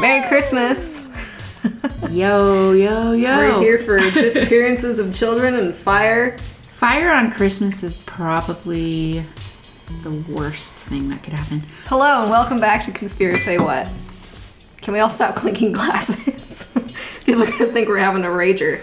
Merry Christmas! Yo, yo, yo. We're here for disappearances of children and fire. Fire on Christmas is probably the worst thing that could happen. Hello and welcome back to Conspiracy What. Can we all stop clinking glasses? People are gonna think we're having a rager.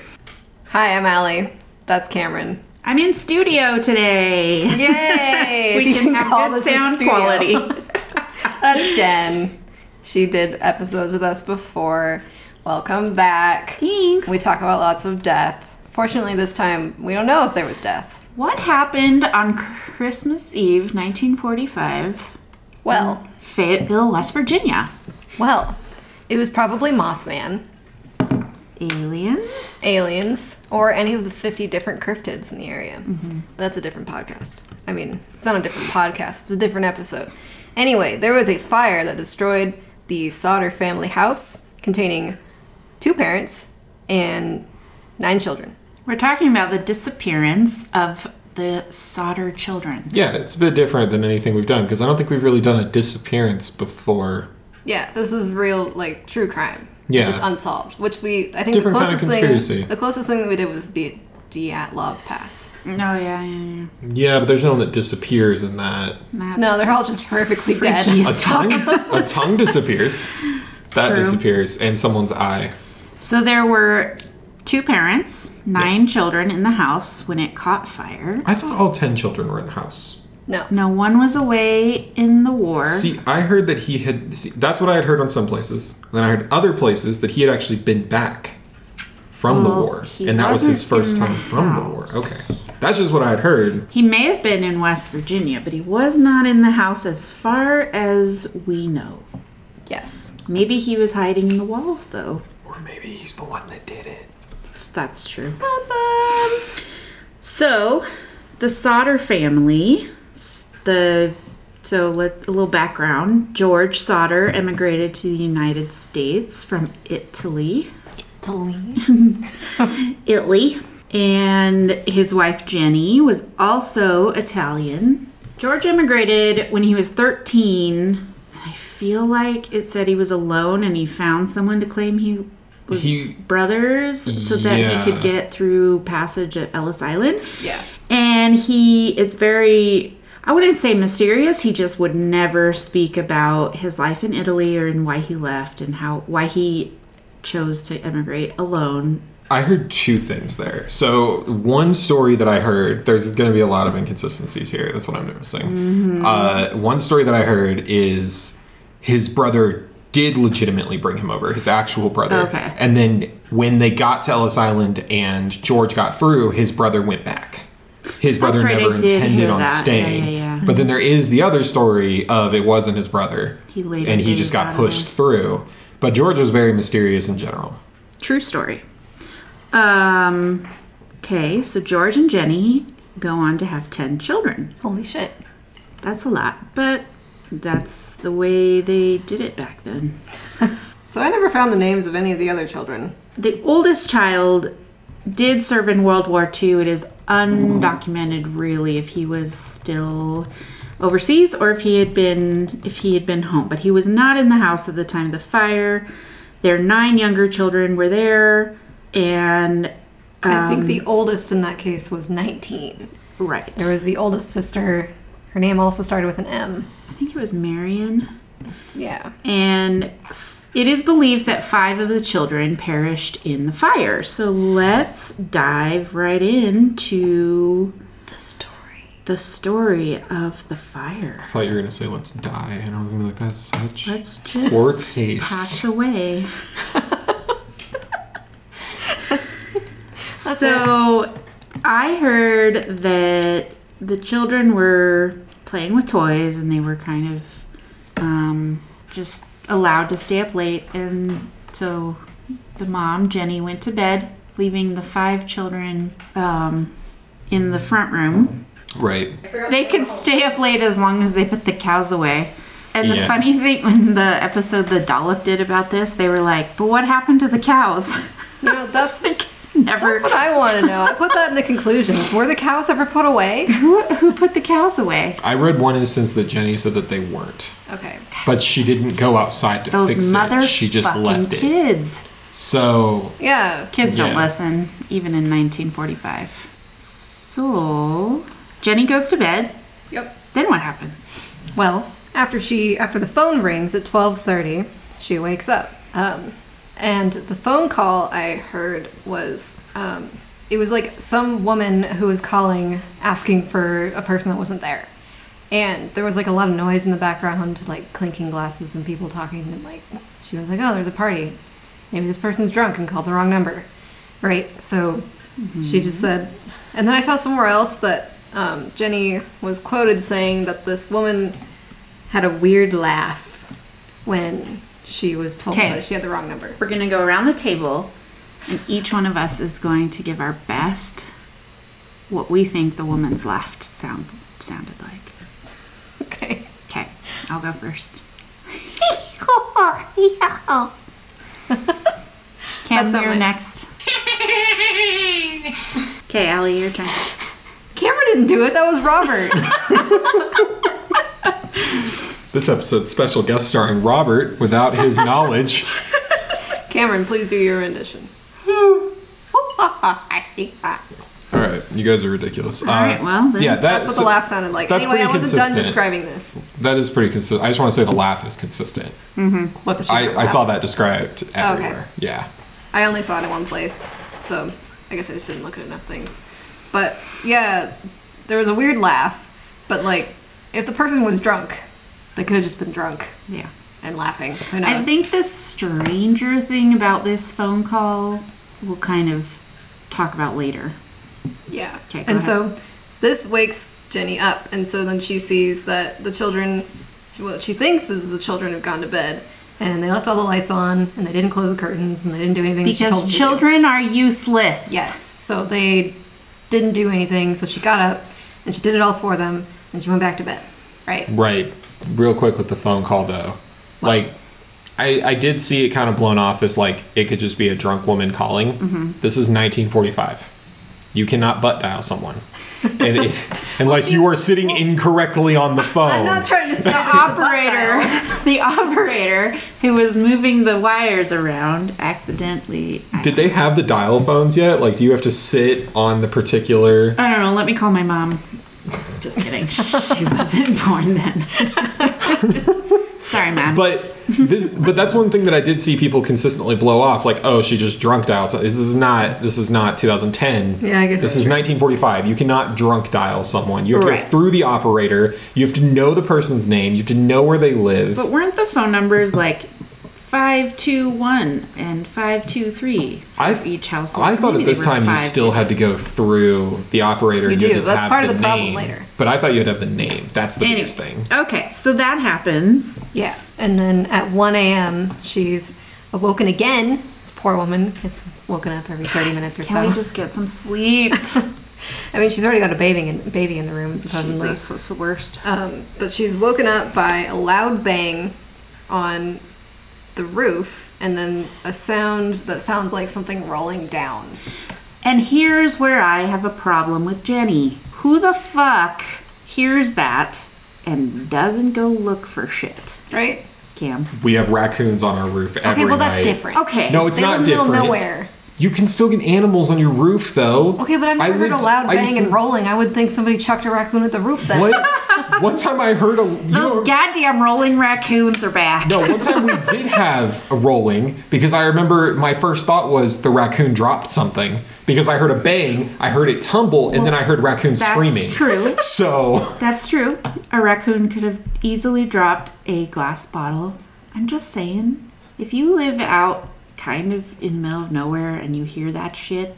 Hi, I'm Allie. That's Cameron. I'm in studio today. Yay! we can have good sound quality. That's Jen. She did episodes with us before. Welcome back. Thanks. We talk about lots of death. Fortunately, this time we don't know if there was death. What happened on Christmas Eve, 1945, Well, Fayetteville, West Virginia? well, it was probably Mothman, Aliens? aliens, or any of the 50 different cryptids in the area. Mm-hmm. That's a different podcast. I mean, it's not a different podcast, it's a different episode. Anyway, there was a fire that destroyed the Sodder family house containing two parents and nine children. We're talking about the disappearance of the Sodder children. Yeah, it's a bit different than anything we've done because I don't think we've really done a disappearance before. Yeah, this is real, like true crime. Yeah. it's just unsolved. Which we, I think, Different the kind of closest conspiracy. thing, the closest thing that we did was the Dyatlov Pass. Oh, yeah, yeah, yeah. Yeah, but there's no one that disappears in that. That's No, they're all just horrifically dead. A tongue, a tongue disappears. That True. disappears, and someone's eye. So there were two parents, nine children in the house when it caught fire. I thought all ten children were in the house. No, No one was away in the war. See, I heard that he had. See, that's what I had heard on some places. And then I heard other places that he had actually been back from Well, the war, and that was his first in the time from the war. Okay, that's just what I had heard. He may have been in West Virginia, but he was not in the house as far as we know. yes. Maybe he was hiding in the walls, though. Or maybe he's the one that did it. That's true. Bum, bum. So, the Sodder family, s- the so let a little background. George Sodder emigrated to the United States from Italy. Italy. Italy. And his wife Jenny was also Italian. George immigrated when he was 13. I feel like it said he was alone and he found someone to claim he was He- brothers so that Yeah. he could get through passage at Ellis Island. Yeah. And he, it's very, I wouldn't say mysterious. He just would never speak about his life in Italy or and why he left and how, why he chose to emigrate alone. I heard two things there. So one story that I heard, there's going to be a lot of inconsistencies here. That's what I'm noticing. Uh, one story that I heard is his brother did legitimately bring him over, his actual brother. Okay. And then when they got to Ellis Island and George got through, his brother went back. His brother right, never did intended on that. Staying. yeah, yeah. But then there is the other story of it wasn't his brother. He later and he just got pushed through. But George was very mysterious in general. True story. Um, okay, so George and Jenny go on to have 10 children. Holy shit. That's a lot, but that's the way they did it back then. So I never found the names of any of the other children. The oldest child did serve in World War II. It is undocumented, really, if he was still overseas or if he had been if he had been home. But he was not in the house at the time of the fire. Their nine younger children were there, and I think Um, the oldest in that case was 19. right. There was the oldest sister. Her name also started with an M. I think it was Marion. Yeah. And it is believed that five of the children perished in the fire. So let's dive right into The story. the story of the fire. I thought you were going to say, let's die. And I was going to be like, that's such Let's just poor pass away. so I heard that the children were playing with toys and they were kind of um, just allowed to stay up late. And so the mom, Jenny, went to bed, leaving the five children um, in the front room. Right. They could stay up late as long as they put the cows away. And the Yeah. funny thing, when the episode the dollop did about this, they were like, "But what happened to the cows?" You know, that's Never. that's what I want to know. I put that in the conclusions. Were the cows ever put away? who, who put the cows away? I read one instance that Jenny said that they weren't, Okay. but she didn't go outside to Those fix mother it. She just left it. kids. So Yeah. Kids don't listen, even in 1945. So Jenny goes to bed. Yep. Then what happens? Well, after she after the phone rings at 12:30, she wakes up. Um, and the phone call I heard was um, it was like some woman who was calling asking for a person that wasn't there. And there was like a lot of noise in the background, like clinking glasses and people talking and like she was like, "Oh, there's a party. Maybe this person's drunk and called the wrong number." Right? So she just said and then I saw somewhere else that um, Jenny was quoted saying that this woman had a weird laugh when she was told Okay. that she had the wrong number. We're gonna go around the table, and each one of us is going to give our best what we think the woman's laugh sound sounded like. Okay. Okay, I'll go first. Cam, you're next. Okay, Allie, your turn. Cameron didn't do it. That was Robert. this episode's special guest starring Robert without his knowledge. Cameron, please do your rendition. All right, you guys are ridiculous. Uh, All right, well, yeah, That's that's what the laugh sounded like. that's Anyway, I pretty wasn't done consistent. describing this. That is pretty consistent. I just want to say the laugh is consistent. What the I, I saw that described okay. everywhere. Yeah. I only saw it in one place, so I guess I just didn't look at enough things. But yeah, there was a weird laugh. But like, if the person was drunk, they could have just been drunk Yeah. and laughing. Who knows? I think the stranger thing about this phone call we'll kind of talk about later. Yeah. Okay, go and ahead. so this wakes Jenny up, and so then she sees that the children, what she thinks is the children have gone to bed, and they left all the lights on, and they didn't close the curtains, and they didn't do anything. that she told Because to do. children are useless. Yes. So they didn't do anything. So she got up, and she did it all for them, and she went back to bed. Right. Right. Real quick with the phone call though. Like I, I did see it kind of blown off as like it could just be a drunk woman calling. Mm-hmm. This is 1945. You cannot butt dial someone, and it, unless you are sitting incorrectly on the phone. I'm not trying to The stop operator, the operator who was moving the wires around accidentally. I, Did they have the dial phones yet? Like, do you have to sit on the particular? I don't know. Let me call my mom. Just kidding. she wasn't born then. Sorry, mom. But this, but that's one thing that I did see people consistently blow off. Like, oh, she just drunk dialed. So This is not. This is not 2010. Yeah, I guess this that's is true. 1945. You cannot drunk dial someone. You have to go through the operator. You have to know the person's name. You have to know where they live. But weren't the phone numbers like five two one and five two three for I- each household? I thought Maybe at they this were time you five still had to go through the operator. You do. had to That's have part of the problem name. later. But I thought you had to have the name. That's the Anyway, biggest thing. Okay, so that happens. Yeah. And then at 1 a.m., she's awoken again. This poor woman is woken up every 30 minutes or Can so. we just get some sleep? I mean, she's already got a baby in, baby in the room, supposedly. Jesus, that's the worst. Um, but she's woken up by a loud bang on the roof and then a sound that sounds like something rolling down. And here's where I have a problem with Jenny. Who the fuck hears that and doesn't go look for shit? Right? Cam. We have raccoons on our roof every Okay, well, that's different. Okay. No, it's they not live in the middle of nowhere. You can still get animals on your roof, though. Okay, but I've I never heard a loud I bang and rolling. I would think somebody chucked a raccoon at the roof then. What? one time I heard a. You know, Those goddamn rolling raccoons are back. no, one time we did have a rolling because I remember my first thought was the raccoon dropped something because I heard a bang, I heard it tumble, and then I heard raccoons That's screaming. true. So That's true. A raccoon could have easily dropped a glass bottle. I'm just saying, if you live out kind of in the middle of nowhere and you hear that shit,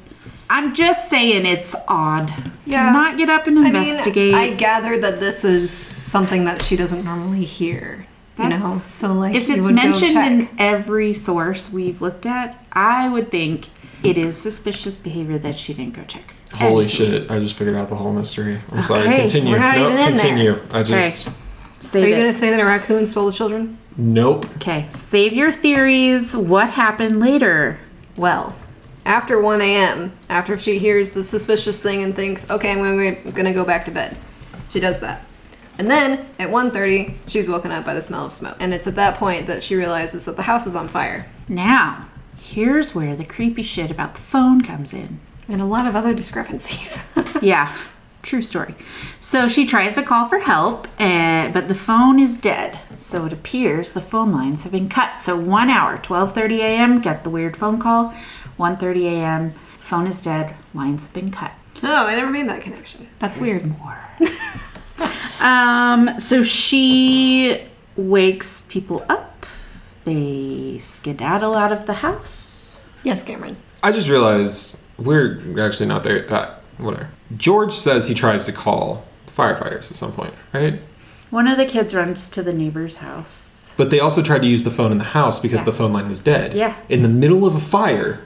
I'm just saying it's odd Yeah. to not get up and investigate. I investigate. mean, I gather that this is something that she doesn't normally hear. You know, so like if it's mentioned in every source we've looked at, I would think it is suspicious behavior that she didn't go check. holy And- shit! I just figured out the whole mystery. I'm sorry. Continue. we're not Nope, even in there. continue. I just Save Are you it. going to say that a raccoon stole the children? Nope. Okay, save your theories. What happened later? Well, after 1 a.m., after she hears the suspicious thing and thinks, okay, I'm going to go back to bed, she does that. And then at 1.30, she's woken up by the smell of smoke. And it's at that point that she realizes that the house is on fire. Now, here's where the creepy shit about the phone comes in. And a lot of other discrepancies. Yeah, true story. So she tries to call for help, uh, but the phone is dead. So it appears the phone lines have been cut. So one hour, 12:30 a.m. Get the weird phone call. 1:30 a.m. Phone is dead. Lines have been cut. oh, I never made that connection. That's There's weird. more. um. So she wakes people up. They skedaddle out of the house. Yes, Cameron. I just realized we're actually not there. Uh, whatever. George says he tries to call firefighters at some point, right? One of the kids runs to the neighbor's house. But they also tried to use the phone in the house because Yeah. the phone line was dead. Yeah. In the middle of a fire,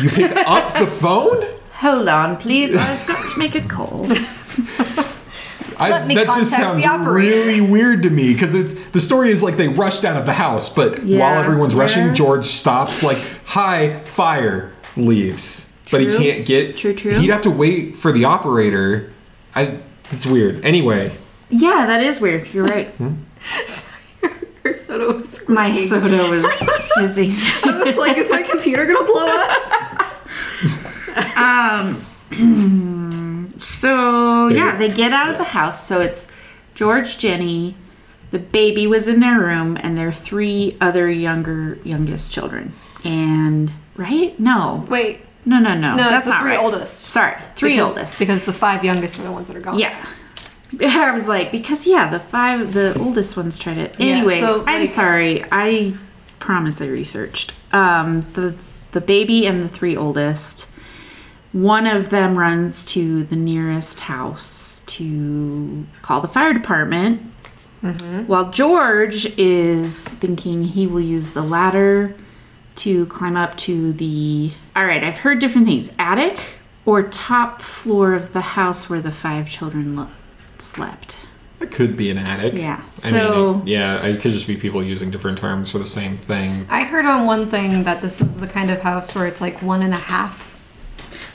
you pick up the phone? Hold on, please. I've got to make a call. I, Let me that just sounds the really weird to me because it's the story is like they rushed out of the house, but Yeah. while everyone's rushing, George stops like, "Hi, fire!" leaves, but he can't get. True, true. He'd have to wait for the operator. I. It's weird. Anyway, Yeah, that is weird. You're right. Sorry, her soda was My squeaking. soda was fizzing. I was like, is my computer gonna blow up? um. So There yeah, you- they get out of the house. So it's George, Jenny, the baby was in their room, and their three other younger youngest children. And right? No, Wait, no, no, no. No, that's the three right. oldest. Sorry, three because, oldest. Because the five youngest are the ones that are gone. Yeah. I was like, because yeah, the five, the oldest ones tried it. Yeah, Anyway, so, I'm sorry. I promise I researched. Um, the the baby and the three oldest. One of them runs to the nearest house to call the fire department. While George is thinking he will use the ladder to climb up to the. All right, I've heard different things attic or top floor of the house where the five children lo- slept. it could be an attic. Yeah, I so- mean, it- yeah, it could just be people using different terms for the same thing. I heard on one thing that this is the kind of house where it's like one and a half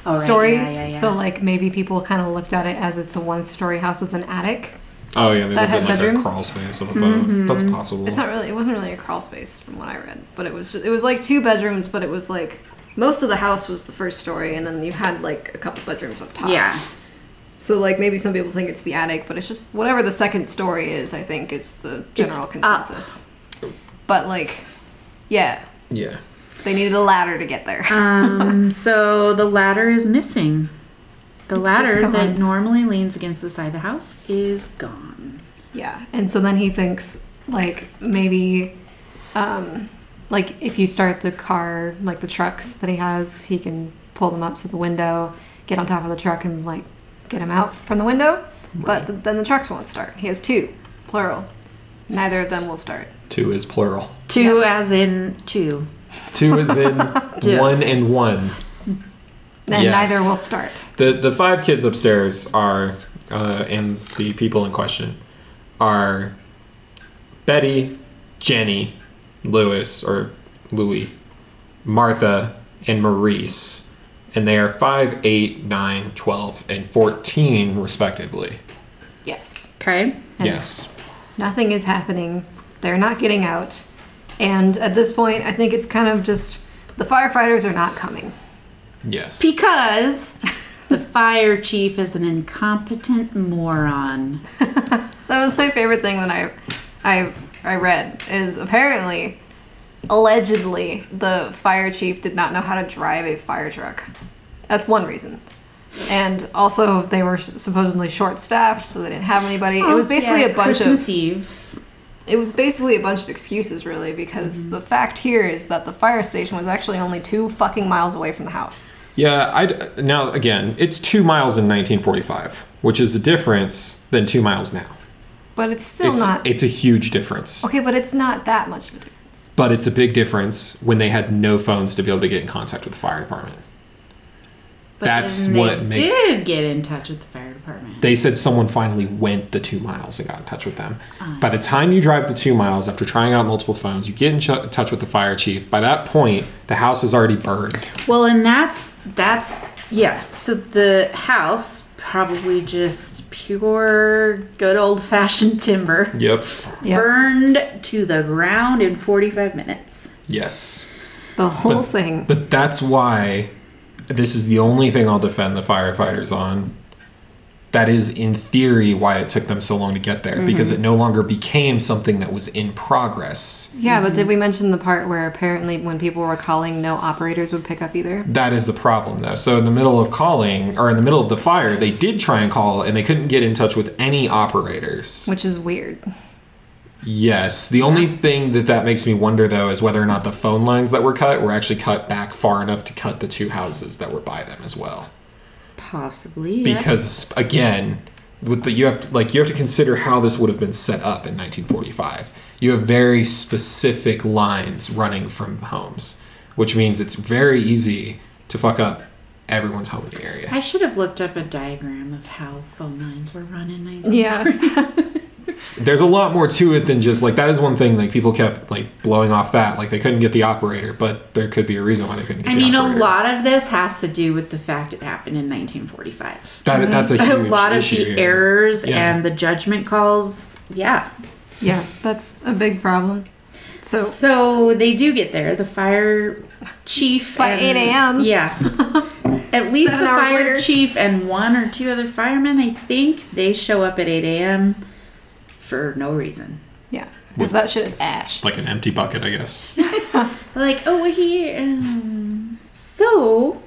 Oh, right, stories. yeah, yeah, yeah. So like maybe people kind of looked at it as it's a one-story house with an attic. Oh yeah, they That lived in had like bedrooms? a crawl space up above. That's possible. It's not really. It wasn't really a crawl space from what I read, but it was. Just, it was like two bedrooms, but it was like most of the house was the first story, and then you had like a couple bedrooms up top. yeah. So like maybe some people think it's the attic, but it's just whatever the second story is. I think is the general up. consensus. But like, yeah, yeah. they needed a ladder to get there. Um, so the ladder is missing. The It's ladder that normally leans against the side of the house is gone. Yeah, and so then he thinks like maybe, um, like if you start the car, like the trucks that he has, he can pull them up to the window, get on top of the truck, and like get him out from the window. But th- then the trucks won't start. He has two, plural. Neither of them will start. Two is plural. Two as in two. Two is in one and one. Then Yes. neither will start. The the five kids upstairs are, uh, and the people in question, are Betty, Jenny, Lewis or Louis, Martha, and Maurice, and they are five, eight, nine, twelve, and fourteen respectively. Yes. Okay. And yes. Nothing is happening. They're not getting out. And at this point, I think it's kind of just the firefighters are not coming. Yes. Because the fire chief is an incompetent moron. That was my favorite thing that I, I, I read is apparently, allegedly, the fire chief did not know how to drive a fire truck. That's one reason. And also, they were supposedly short-staffed, so they didn't have anybody. it oh, was basically Yeah, a bunch Christmas of Eve. It was basically a bunch of excuses, really, because Mm-hmm. the fact here is that the fire station was actually only two fucking miles away from the house. Yeah, I now again, it's two miles in 1945, which is a difference than two miles now. But it's still it's, not it's a huge difference. okay. But it's not that much of a difference. But it's a big difference when they had no phones to be able to get in contact with the fire department. But That's then they what makes did get in touch with the fire department. they said someone finally went the two miles and got in touch with them. Ah, By the time you drive the two miles after trying out multiple phones, you get in ch- touch with the fire chief. By that point, the house is already burned. Well, and that's that's yeah. So the house probably just pure good old fashioned timber Yep. Yep. burned to the ground in 45 minutes. Yes. The whole thing. But that's why this is the only thing I'll defend the firefighters on. That is, in theory, why it took them so long to get there mm-hmm. because it no longer became something that was in progress. Yeah, but did we mention the part where apparently when people were calling, no operators would pick up either? That is the problem, though. So, in the middle of calling, or in the middle of the fire, they did try and call and they couldn't get in touch with any operators. Which is weird. Yes. The only thing that that makes me wonder, though, is whether or not the phone lines that were cut were actually cut back far enough to cut the two houses that were by them as well. Possibly because yes. again with the you have to like you have to consider how this would have been set up in 1945 you have very specific lines running from homes which means it's very easy to fuck up everyone's home in the area I should have looked up a diagram of how phone lines were run in 19. Yeah. There's a lot more to it than just like that is one thing like people kept like blowing off that like they couldn't get the operator but there could be a reason why they couldn't get I the mean, a lot of this has to do with the fact it happened in 1945. that, that's a huge A lot of the here. errors Yeah. and the judgment calls, yeah. yeah, that's a big problem. So, So they do get there. The fire chief By and- 8 a.m.. Yeah. At least Seven the fire later. chief and one or two other firemen, I think, they show up at 8 a.m. for no reason. yeah. Because that shit is ash. like an empty bucket i guess like, oh, we're here. Um, so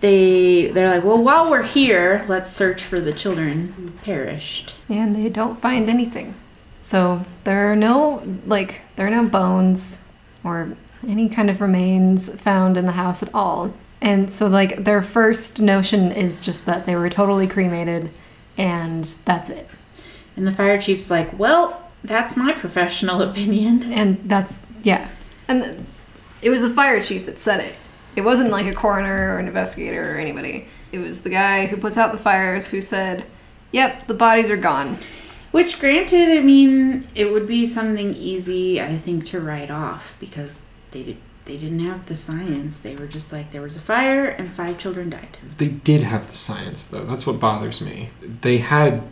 they they're like, well, while we're here, let's search for the children who perished. And they don't find anything. So there are no, like, there are no bones or any kind of remains found in the house at all. And so, like, their first notion is just that they were totally cremated and that's it. And the fire chief's like, well, that's my professional opinion. And that's, yeah. And th- it was the fire chief that said it. It wasn't like a coroner or an investigator or anybody. It was the guy who puts out the fires who said, yep, the bodies are gone. Which, granted, I mean, it would be something easy, I think, to write off because they did. They didn't have the science. They were just like there was a fire and five children died. They did have the science, though. That's what bothers me. They had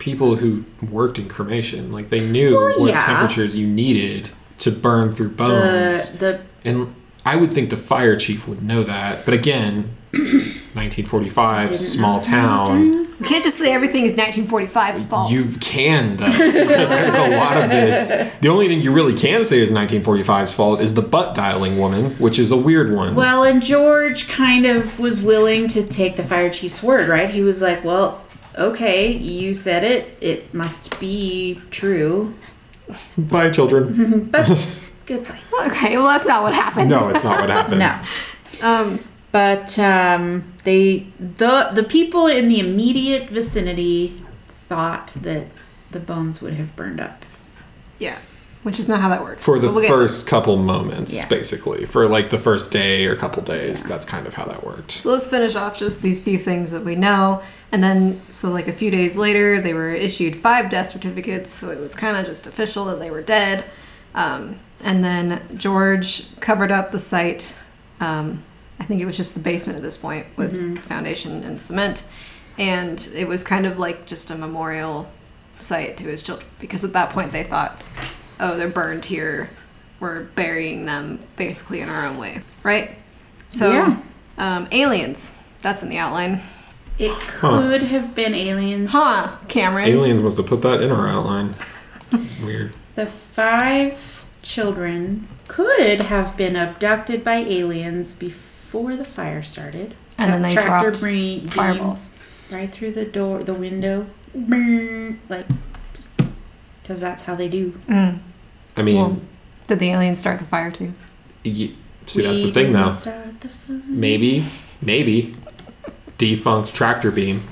people who worked in cremation. Like, they knew Well, what yeah. temperatures you needed to burn through bones. The the and I would think the fire chief would know that. But again, 1945, small town. We can't just say everything is 1945's fault. You can, though, because there's a lot of this. The only thing you really can say is 1945's fault is the butt dialing woman, which is a weird one. Well, and George kind of was willing to take the fire chief's word, right? He was like, "Well, okay, you said it. It must be true." Bye, children. But goodbye. okay, well, that's not what happened. no, it's not what happened. No. Um, But um, they the the people in the immediate vicinity thought that the bones would have burned up. yeah. Which is not how that works. For the we'll get- first couple moments, Yeah. basically. For like the first day or couple days, that's kind of how that worked. So let's finish off just these few things that we know. And then, so like a few days later, they were issued five death certificates. So it was kind of just official that they were dead. Um, and then George covered up the site. Um, I think it was just the basement at this point with foundation and cement. And it was kind of like just a memorial site to his children because at that point they thought, oh, they're burned here. We're burying them basically in our own way, right? So, Yeah. um, aliens. That's in the outline. It could have been aliens. Huh, Cameron? Aliens must have put that in our outline. Weird. The five children could have been abducted by aliens before the fire started. And then they tractor dropped beam Fireballs. right through the door, the window, like just because that's how they do. Mm. I mean, Well, did the aliens start the fire too? y- see, that's the thing, didn't though. start the. Maybe, maybe, defunct tractor beam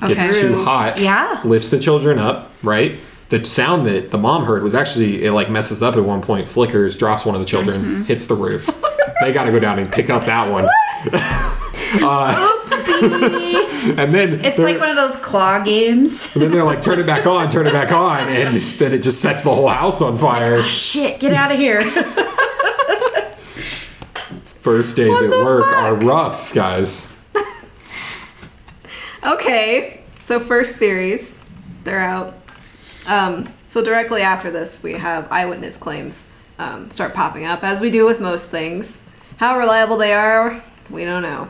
gets Okay. too hot, Yeah. lifts the children up, right? The sound that the mom heard was actually it like messes up at one point, flickers, drops one of the children, Mm-hmm. hits the roof. they got to go down and pick up that one. uh, And then It's like one of those claw games. and then they're like, turn it back on, turn it back on, and then it just sets the whole house on fire. Shit, get out of here. First days at work fuck? are rough, guys. Okay, so first theories, they're out. Um, so directly after this, we have eyewitness claims um, start popping up, as we do with most things. How reliable they are, we don't know.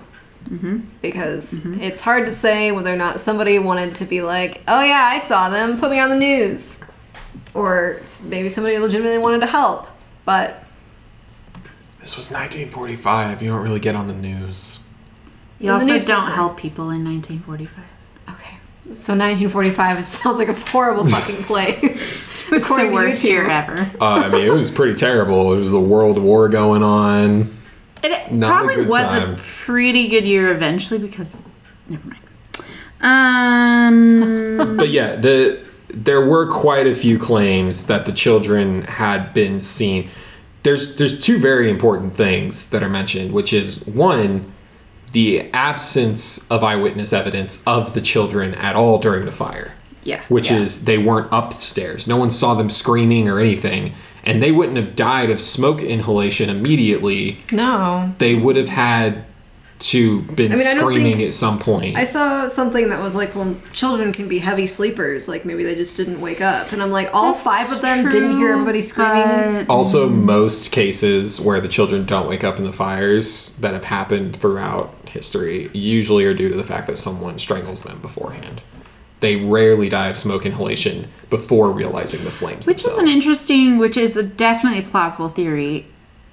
Because it's hard to say whether or not somebody wanted to be like, oh yeah, I saw them, put me on the news. Or maybe somebody legitimately wanted to help. But This was 1945. You don't really get on the news. You the also newspaper. don't help people in 1945. okay, so 1945 it sounds like a horrible fucking place. It was the According to worst year ever. Uh, I mean, it was pretty terrible. It was a world war going on. It Not a probably good was time. a pretty good year eventually because. Never mind. Um. But yeah, the there were quite a few claims that the children had been seen. There's there's two very important things that are mentioned, which is one, the absence of eyewitness evidence of the children at all during the fire. Yeah. Which yeah. is they weren't upstairs. No one saw them screaming or anything. And they wouldn't have died of smoke inhalation immediately. No. They would have had to been I mean, screaming at some point. I saw something that was like, well, children can be heavy sleepers. Like maybe they just didn't wake up. And I'm like, all That's five of them didn't hear true, everybody screaming. but- Also, most cases where the children don't wake up in the fires that have happened throughout history usually are due to the fact that someone strangles them beforehand. They rarely die of smoke inhalation before realizing the flames. Which is themselves. an interesting, which is a definitely plausible theory,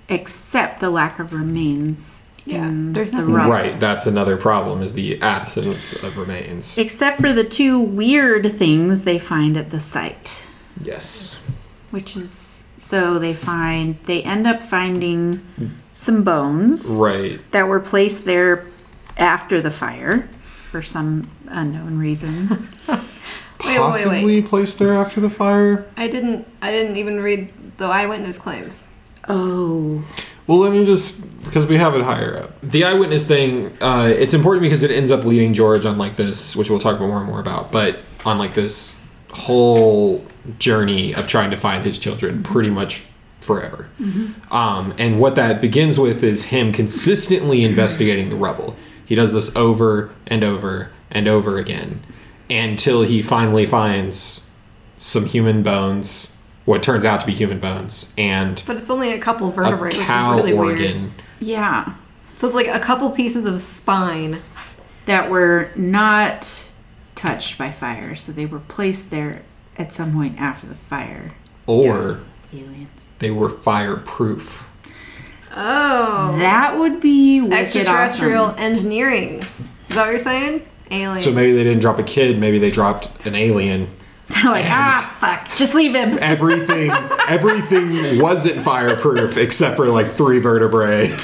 except the lack of remains. Yeah, in there's the nothing- rubble. Right, that's another problem is the absence of remains. Except for the two weird things they find at the site, Yes. which is so they find they end up finding some bones Right. that were placed there after the fire for some unknown reason. Wait, wait, Possibly wait. placed there after the fire. I didn't. I didn't even read the eyewitness claims. oh, Well, let me just because we have it higher up. The eyewitness thing, uh, it's important because it ends up leading George on like this, which we'll talk more and more about, but on like this whole journey of trying to find his children, pretty much forever. Um, and what that begins with is him consistently investigating the rubble. He does this over and over and over again until he finally finds some human bones, what turns out to be human bones, and But it's only a couple a vertebrae, which is cow really weird. yeah, So it's like a couple pieces of spine. that were not touched by fire, so they were placed there at some point after the fire. or Aliens. they were fireproof. Oh. That would be Extraterrestrial awesome. engineering. Is that what you're saying? Aliens. So maybe they didn't drop a kid, maybe they dropped an alien. They're like, ah, fuck, just leave him. Everything everything wasn't fireproof except for like three vertebrae.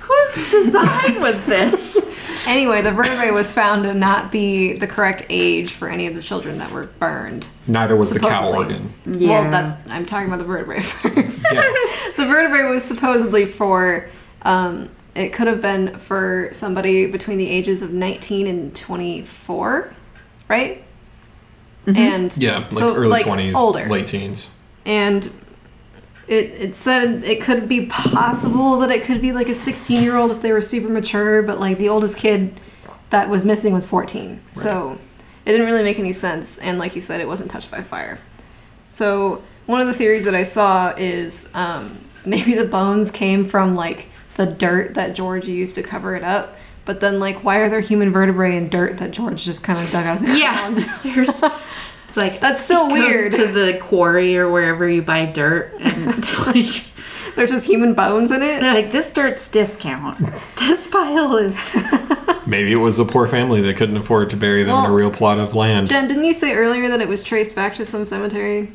Whose design was this? Anyway, the vertebrae was found to not be the correct age for any of the children that were burned. Neither was the cow Supposedly. organ. Yeah. Well, that's I'm talking about the vertebrae first. Yeah. the vertebrae was supposedly for um, it could have been for somebody between the ages of 19 and 24, right? And Yeah, like so, early like, twenties, older, late teens. and it it said it could be possible that it could be like a 16 year old if they were super mature, but like the oldest kid that was missing was 14. So it didn't really make any sense, and like you said, it wasn't touched by fire. So one of the theories that I saw is um, maybe the bones came from like the dirt that George used to cover it up. But then, like, why are there human vertebrae in dirt that George just kind of dug out of the Yeah. ground? There's, it's like That's still it goes weird. to the quarry or wherever you buy dirt, and it's like There's just human bones in it. they're like this dirt's discount. This pile is. Maybe it was a poor family that couldn't afford to bury them in a real plot of land. Jen, didn't you say earlier that it was traced back to some cemetery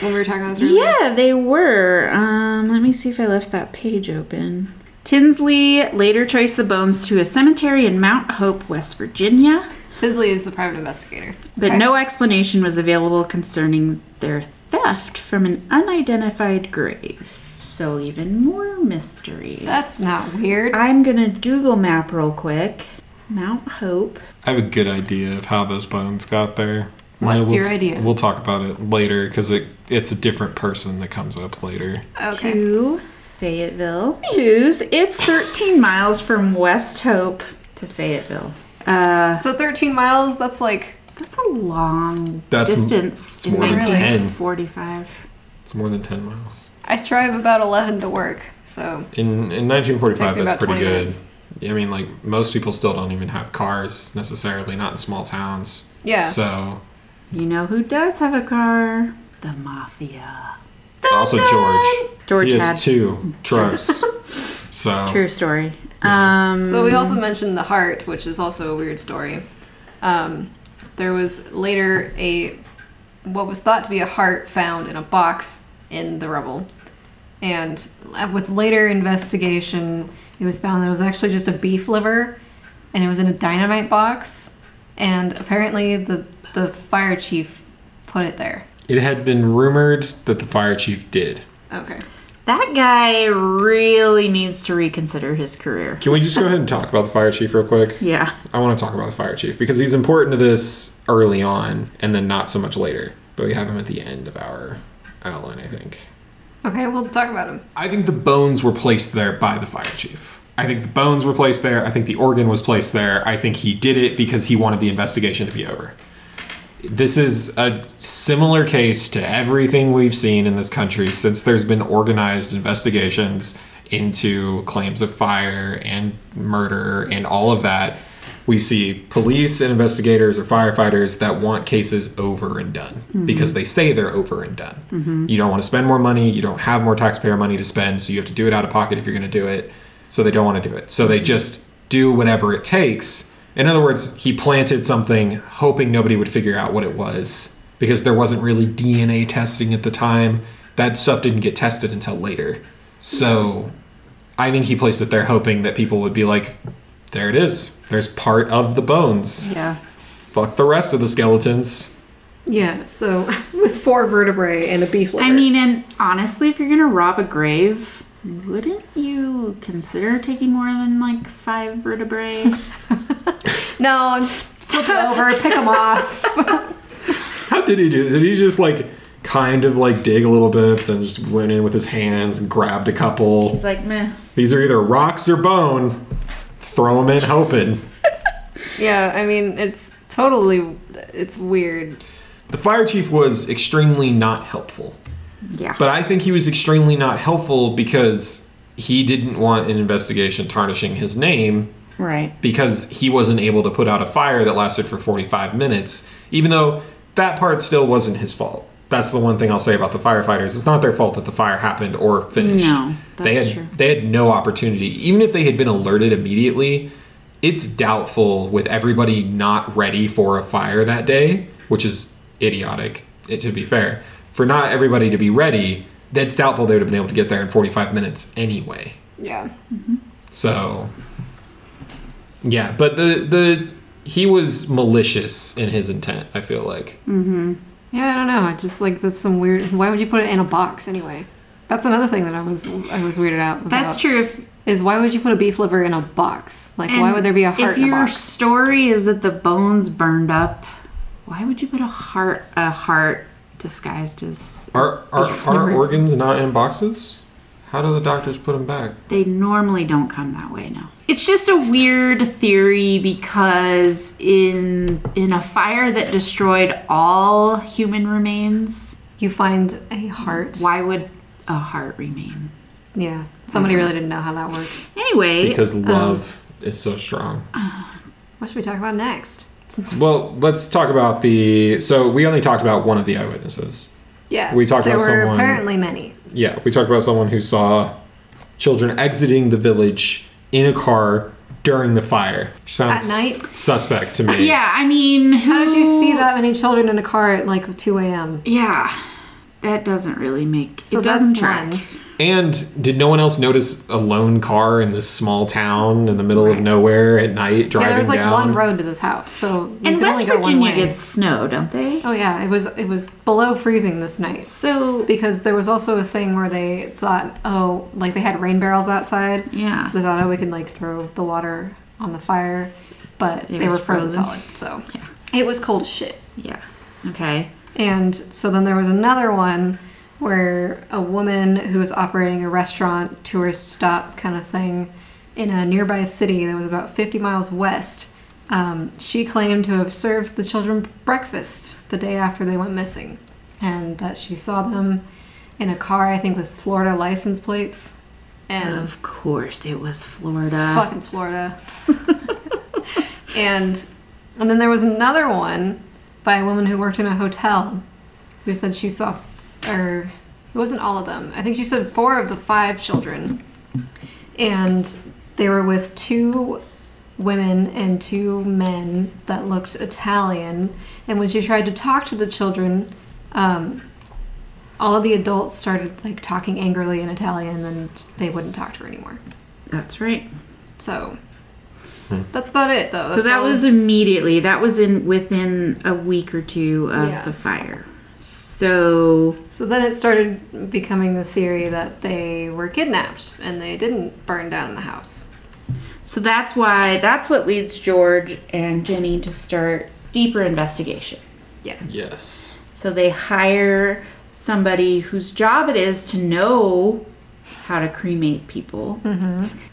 when we were talking about this earlier? Yeah, they were. Um, let me see if I left that page open. Tinsley later traced the bones to a cemetery in Mount Hope, West Virginia, Tinsley is the private investigator. but Okay. no explanation was available concerning their theft from an unidentified grave. So even more mystery. That's not weird. I'm gonna Google map real quick. Mount Hope. I have a good idea of how those bones got there. What's we'll your t- idea? We'll talk about it later because it, it's a different person that comes up later. Okay. to Fayetteville. News. It's 13 miles from West Hope to Fayetteville. Uh, So 13 miles, that's like, that's a long That's m- distance. it's more than 1945. It's more than 10 miles. I drive about 11 to work, so In, in 1945, Takes me that's about pretty 20 good. minutes. I mean, like, most people still don't even have cars necessarily, not in small towns. yeah. So, You know who does have a car? The Mafia. Also George. George he had. has two trucks. so, True story. Um, So we also mentioned the heart, which is also a weird story. Um, there was later a what was thought to be a heart found in a box in the rubble, and with later investigation, it was found that it was actually just a beef liver, and it was in a dynamite box, and apparently the the fire chief put it there. It had been rumored that the fire chief did. Okay. that guy really needs to reconsider his career. Can we just go ahead and talk about the fire chief real quick? Yeah. I want to talk about the fire chief because he's important to this early on and then not so much later. But we have him at the end of our outline, I think. Okay, we'll talk about him. I think the bones were placed there by the fire chief. I think the bones were placed there. I think the organ was placed there. I think he did it because he wanted the investigation to be over. This is a similar case to everything we've seen in this country since there's been organized investigations into claims of fire and murder and all of that. We see police and investigators or firefighters that want cases over and done mm-hmm. because they say they're over and done. Mm-hmm. You don't want to spend more money, you don't have more taxpayer money to spend, so you have to do it out of pocket if you're going to do it. So they don't want to do it. So they just do whatever it takes. In other words, he planted something hoping nobody would figure out what it was because there wasn't really DNA testing at the time. That stuff didn't get tested until later. So I think he placed it there hoping that people would be like, there it is. There's part of the bones. Yeah. Fuck the rest of the skeletons. Yeah, so with four vertebrae and a beef liver. I mean, and honestly, if you're gonna rob a grave, wouldn't you consider taking more than like five vertebrae? no, I'm just flip it over, pick them off. How did he do this? Did he just like kind of like dig a little bit, then just went in with his hands and grabbed a couple? It's like meh. These are either rocks or bone. Throw them in hoping. Yeah, I mean, it's totally, it's weird. The fire chief was extremely not helpful. Yeah. But I think he was extremely not helpful because he didn't want an investigation tarnishing his name right. because he wasn't able to put out a fire that lasted for 45 minutes, even though that part still wasn't his fault. That's the one thing I'll say about the firefighters. It's not their fault that the fire happened or finished. No, they that's had true. they had no opportunity. Even if they had been alerted immediately, it's doubtful with everybody not ready for a fire that day, which is idiotic eh, to be fair. For not everybody to be ready, that's doubtful they would have been able to get there in 45 minutes anyway. Yeah. So yeah, but the the he was malicious in his intent, I feel like. Mm-hmm. Yeah, I don't know. I just like that's some weird. Why would you put it in a box anyway? That's another thing that I was I was weirded out. About, That's true. If Is why would you put a beef liver in a box? Like, why would there be a heart If in a your box? story is that the bones burned up, why would you put a heart a heart disguised as? Are are, Beef are liver. organs not in boxes? How do the doctors put them back? They normally don't come that way. No. It's just a weird theory because in in a fire that destroyed all human remains, You find a heart. why would a heart remain? Yeah. Somebody really didn't know how that works. Anyway, Because um, love is so strong. What should we talk about next? Since Well, let's talk about the. So we only talked about one of the eyewitnesses. yeah, We talked there about were someone- apparently many. Yeah, we talked about someone who saw children exiting the village in a car during the fire. Sounds At night? suspect to me. yeah, I mean, who, How did you see that many children in a car at like 2 a.m.? Yeah, that doesn't really make. So it doesn't that's track. one. And did no one else notice a lone car in this small town in the middle of nowhere at night driving Yeah, there's like down? one road to this house, so you And can West only go one Virginia way. gets snow, don't they? Oh yeah, it was it was below freezing this night So because there was also a thing where they thought, oh, like they had rain barrels outside. Yeah. So they thought, oh, we could like throw the water on the fire, but It they were frozen, frozen. solid. So Yeah. it was cold as shit. yeah, okay. And so then there was another one where a woman who was operating a restaurant, tourist stop kind of thing, in a nearby city that was about 50 miles west, um, she claimed to have served the children breakfast the day after they went missing. And that she saw them in a car, I think, with Florida license plates. And Of course, it was Florida. fucking Florida. and and then there was another one by a woman who worked in a hotel who said she saw or it wasn't all of them. I think she said four of the five children. And they were with two women and two men that looked Italian. And when she tried to talk to the children, um, all of the adults started like talking angrily in Italian, and then they wouldn't talk to her anymore. That's right. So that's about it, though. So that was immediately. That was in within a week or two of Yeah. the fire. So So then it started becoming the theory that they were kidnapped and they didn't burn down the house. so that's why that's what leads George and Jenny to start deeper investigation. Yes. Yes. So they hire somebody whose job it is to know how to cremate people.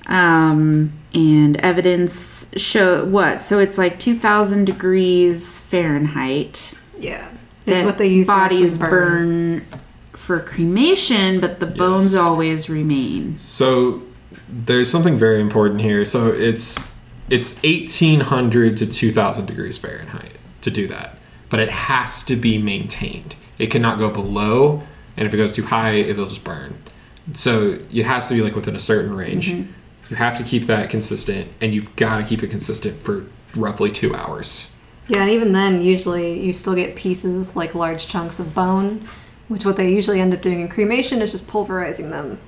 Um, and evidence show what? So it's like 2000 degrees Fahrenheit. Yeah. It's that what they use bodies burn. burn. for cremation, but the bones Yes. always remain. So there's something very important here. So it's it's 1800 to 2000 degrees Fahrenheit to do that, but it has to be maintained. It cannot go below, and if it goes too high, it'll just burn. So it has to be like within a certain range. Mm-hmm. You have to keep that consistent, and you've got to keep it consistent for roughly two hours. Yeah, and even then, usually you still get pieces like large chunks of bone, which what they usually end up doing in cremation is just pulverizing them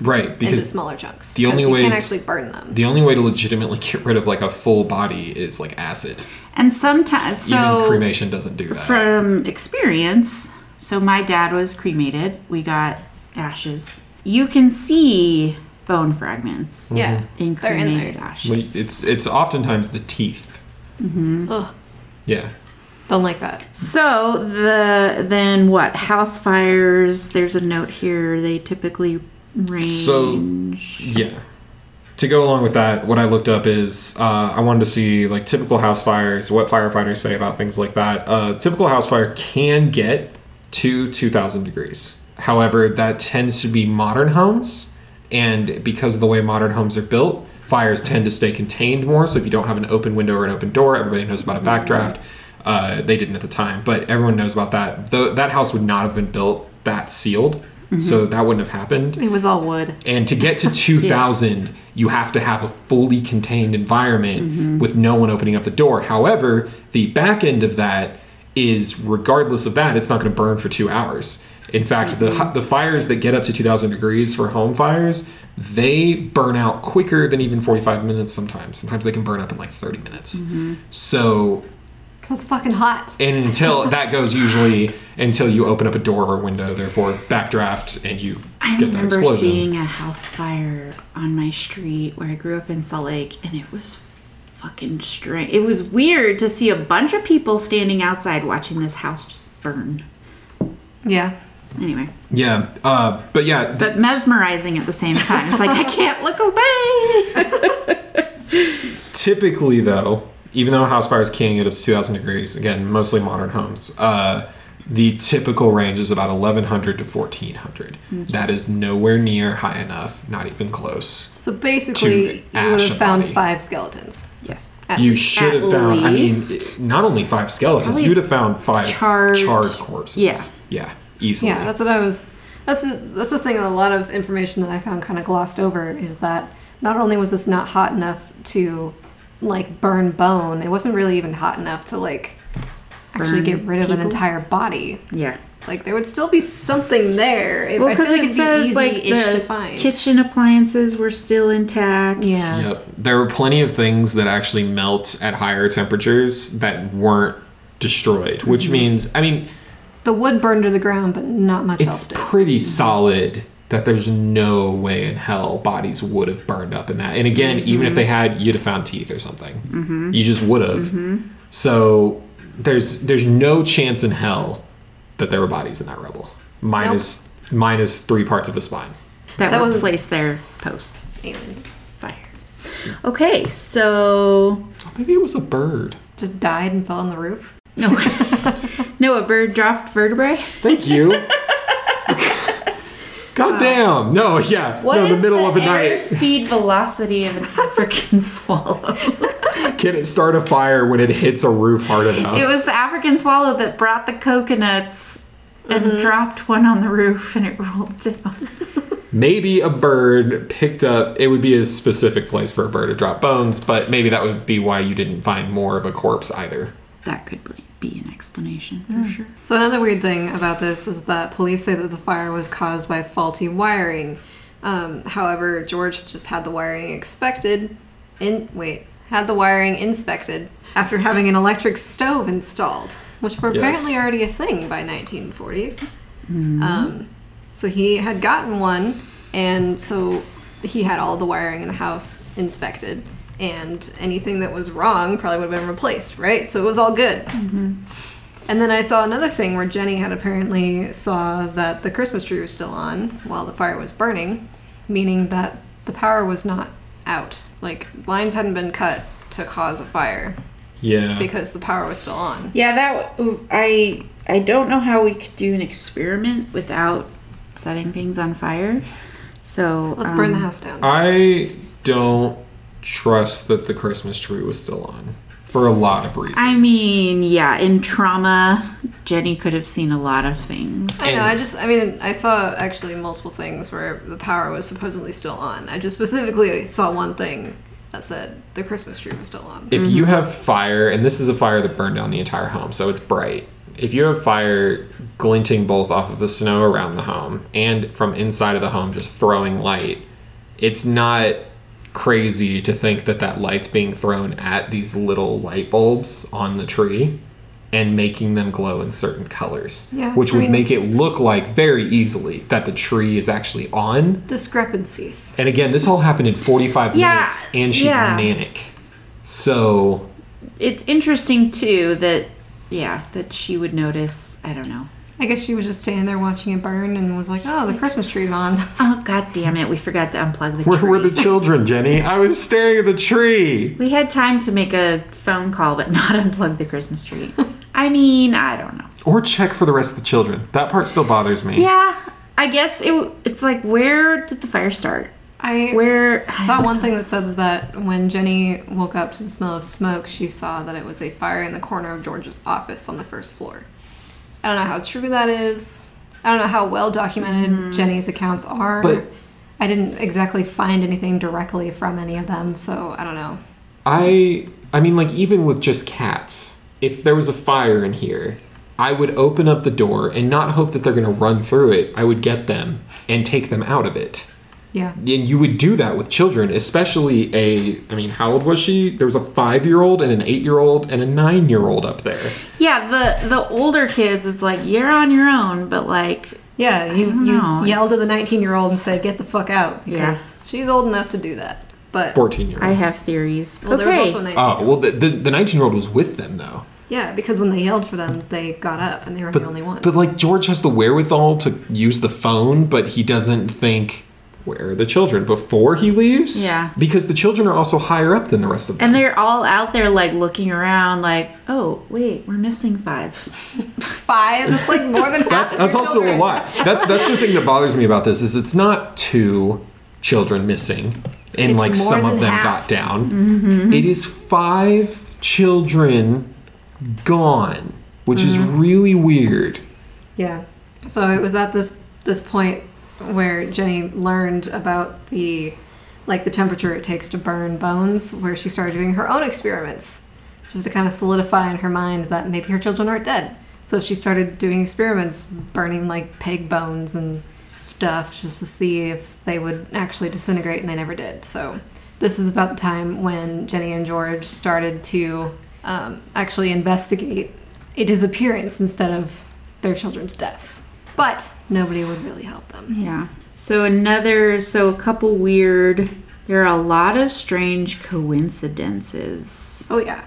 Right, into because smaller chunks. The only way you can't actually burn them. the only way to legitimately get rid of like a full body is like acid. And sometimes, Even so cremation doesn't do that. from experience, so my dad was cremated. We got ashes. You can see bone fragments yeah, in they're in cremated there. ashes. It's it's oftentimes the teeth. Mm-hmm. Ugh, Yeah. don't like that. So the then what house fires? There's a note here. They typically range. So yeah. To go along with that, what I looked up is uh, I wanted to see like typical house fires, what firefighters say about things like that. Uh, typical house fire can get to 2,000 degrees. However, that tends to be modern homes, and because of the way modern homes are built, fires tend to stay contained more. So if you don't have an open window or an open door, everybody knows about a mm-hmm. backdraft. Uh, they didn't at the time, but everyone knows about that. Though that house would not have been built that sealed, mm-hmm. so that wouldn't have happened. It was all wood. And to get to 2000, you have to have a fully contained environment mm-hmm. with no one opening up the door. However, the back end of that is regardless of that, it's not going to burn for 2 hours. In fact, the the fires that get up to 2000 degrees for home fires, they burn out quicker than even 45 minutes sometimes. Sometimes they can burn up in like 30 minutes. Mm-hmm. So, Cause it's fucking hot. and until that goes usually until you open up a door or window, therefore backdraft and you I get that remember seeing a house fire on my street where I grew up in Salt Lake, and it was fucking strange. It was weird to see a bunch of people standing outside watching this house just burn. Yeah. Anyway, Yeah, uh, but yeah, th- but mesmerizing at the same time. It's like I can't look away. typically though, even though a house fires can get up to 2,000 degrees, again, mostly modern homes, uh, the typical range is about 1,100 to 1,400. That is nowhere near high enough, not even close. So basically, you would have found body. five skeletons. Yes. At you least. should at have found, I mean, not only five skeletons, Probably you would have found five charred- charred corpses. Yeah. Yeah, easily. Yeah, that's what I was. That's the that's the thing. A lot of information that I found kind of glossed over is that not only was this not hot enough to like burn bone, it wasn't really even hot enough to like actually Burn get rid of an entire body. Yeah. Like there would still be something there. It, Well, because like it says be like easy-ish to the find. kitchen appliances were still intact. Yeah. Yep. There were plenty of things that actually melt at higher temperatures that weren't destroyed, which mm-hmm. means, I mean, The wood burned to the ground, but not much else it's did. pretty solid that there's no way in hell bodies would have burned up in that. And again, even if they had, you'd have found teeth or something. Mm-hmm. You just would have. Mm-hmm. So there's there's no chance in hell that there were bodies in that rubble. Minus minus three parts of a spine. That, That were was- placed there post Aliens fire. Okay, so Maybe it was a bird. just died and fell on the roof. no, no, a bird dropped vertebrae. Thank you. God damn. No, yeah. What no, is the middle of the night. airspeed velocity of an African swallow? Can it start a fire when it hits a roof hard enough? it was the African swallow that brought the coconuts and mm-hmm. dropped one on the roof, and it rolled down. maybe a bird picked up it would be a specific place for a bird to drop bones but maybe that would be why you didn't find more of a corpse either That could be- be an explanation for sure. So another weird thing about this is that police say that the fire was caused by faulty wiring. Um, however, George just had the wiring expected. In wait, had the wiring inspected after having an electric stove installed, which were Yes. apparently already a thing by 1940s. Um, so he had gotten one, and so he had all the wiring in the house inspected, and anything that was wrong probably would have been replaced, right? So it was all good. And then I saw another thing where Jenny had apparently saw that the Christmas tree was still on while the fire was burning, meaning that the power was not out. Like lines hadn't been cut to cause a fire yeah because the power was still on. Yeah, that I I don't know how we could do an experiment without setting things on fire. So Let's burn the um, house down. i don't trust that the christmas tree was still on for a lot of reasons I mean, yeah, in trauma, Jenny could have seen a lot of things. I know. I just, I mean, I saw actually multiple things where the power was supposedly still on. I just specifically saw one thing that said the Christmas tree was still on. if you mm-hmm. have fire and this is a fire that burned down the entire home so it's bright if you have fire glinting both off of the snow around the home and from inside of the home just throwing light it's not crazy to think that that light's being thrown at these little light bulbs on the tree and making them glow in certain colors Yeah, which I would mean- make it look like very easily that the tree is actually on Discrepancies. and again this all happened in 45 Yeah, minutes and she's yeah. manic so It's interesting too that yeah that she would notice. I don't know. I guess she was just standing there watching it burn and was like, "Oh, the Christmas tree's on." Oh god damn it! We forgot to unplug the Where tree. Where were the children, Jenny? I was staring at the tree. we had time to make a phone call, but not unplug the Christmas tree. I mean, I don't know. Or check for the rest of the children. That part still bothers me. Yeah, I guess it. It's like where did the fire start? I Where saw one thing that said that when Jenny woke up to the smell of smoke, she saw that it was a fire in the corner of George's office on the first floor. I don't know how true that is. I don't know how well documented mm-hmm. Jenny's accounts are. But- I didn't exactly find anything directly from any of them, so I don't know. I I mean like even with just cats, if there was a fire in here, I would open up the door and not hope that they're going to run through it. I would get them and take them out of it. Yeah. And you would do that with children, especially a I mean, how old was she? There was a 5-year-old and an 8-year-old and a 9-year-old up there. Yeah, the the older kids, it's like you're on your own, but like Yeah, you, don't you know, yelled at the 19 year old and say, get the fuck out, Yeah. because she's old enough to do that. But, 14-year-old. I have theories. well, there okay. was also 19 Oh, well the the, the 19-year-old was with them though. Yeah, because when they yelled for them, they got up and they were But, the only ones. but like George has the wherewithal to use the phone, but he doesn't think where are the children before he leaves. Yeah. because the children are also higher up than the rest of them. and they're all out there like looking around like, "Oh, wait, we're missing 5." five, that's like more than half. that's of that's your also a lot. That's that's the thing that bothers me about this is it's not two children missing and It's like some of them half. got down. Mm-hmm. It is five children gone, which is mm. really weird. Yeah. So it was at this this point where Jenny learned about the like the temperature it takes to burn bones, where she started doing her own experiments, just to kind of solidify in her mind that maybe her children aren't dead. So she started doing experiments, burning like pig bones and stuff just to see if they would actually disintegrate, and they never did. So this is about the time when Jenny and George started to um, actually investigate a disappearance instead of their children's deaths. But nobody would really help them. Yeah. So another, so a couple weird. There are a lot of strange coincidences. Oh yeah.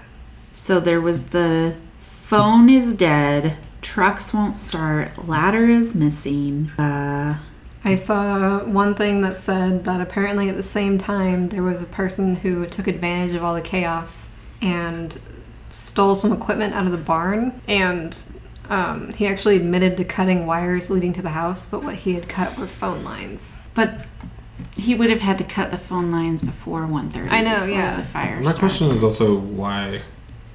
So there was the phone is dead, trucks won't start, ladder is missing. Uh, I saw one thing that said that apparently at the same time there was a person who took advantage of all the chaos and stole some equipment out of the barn and um, he actually admitted to cutting wires leading to the house, but what he had cut were phone lines. but he would have had to cut the phone lines before 1.30. I know, yeah. The fire. My started. question is also why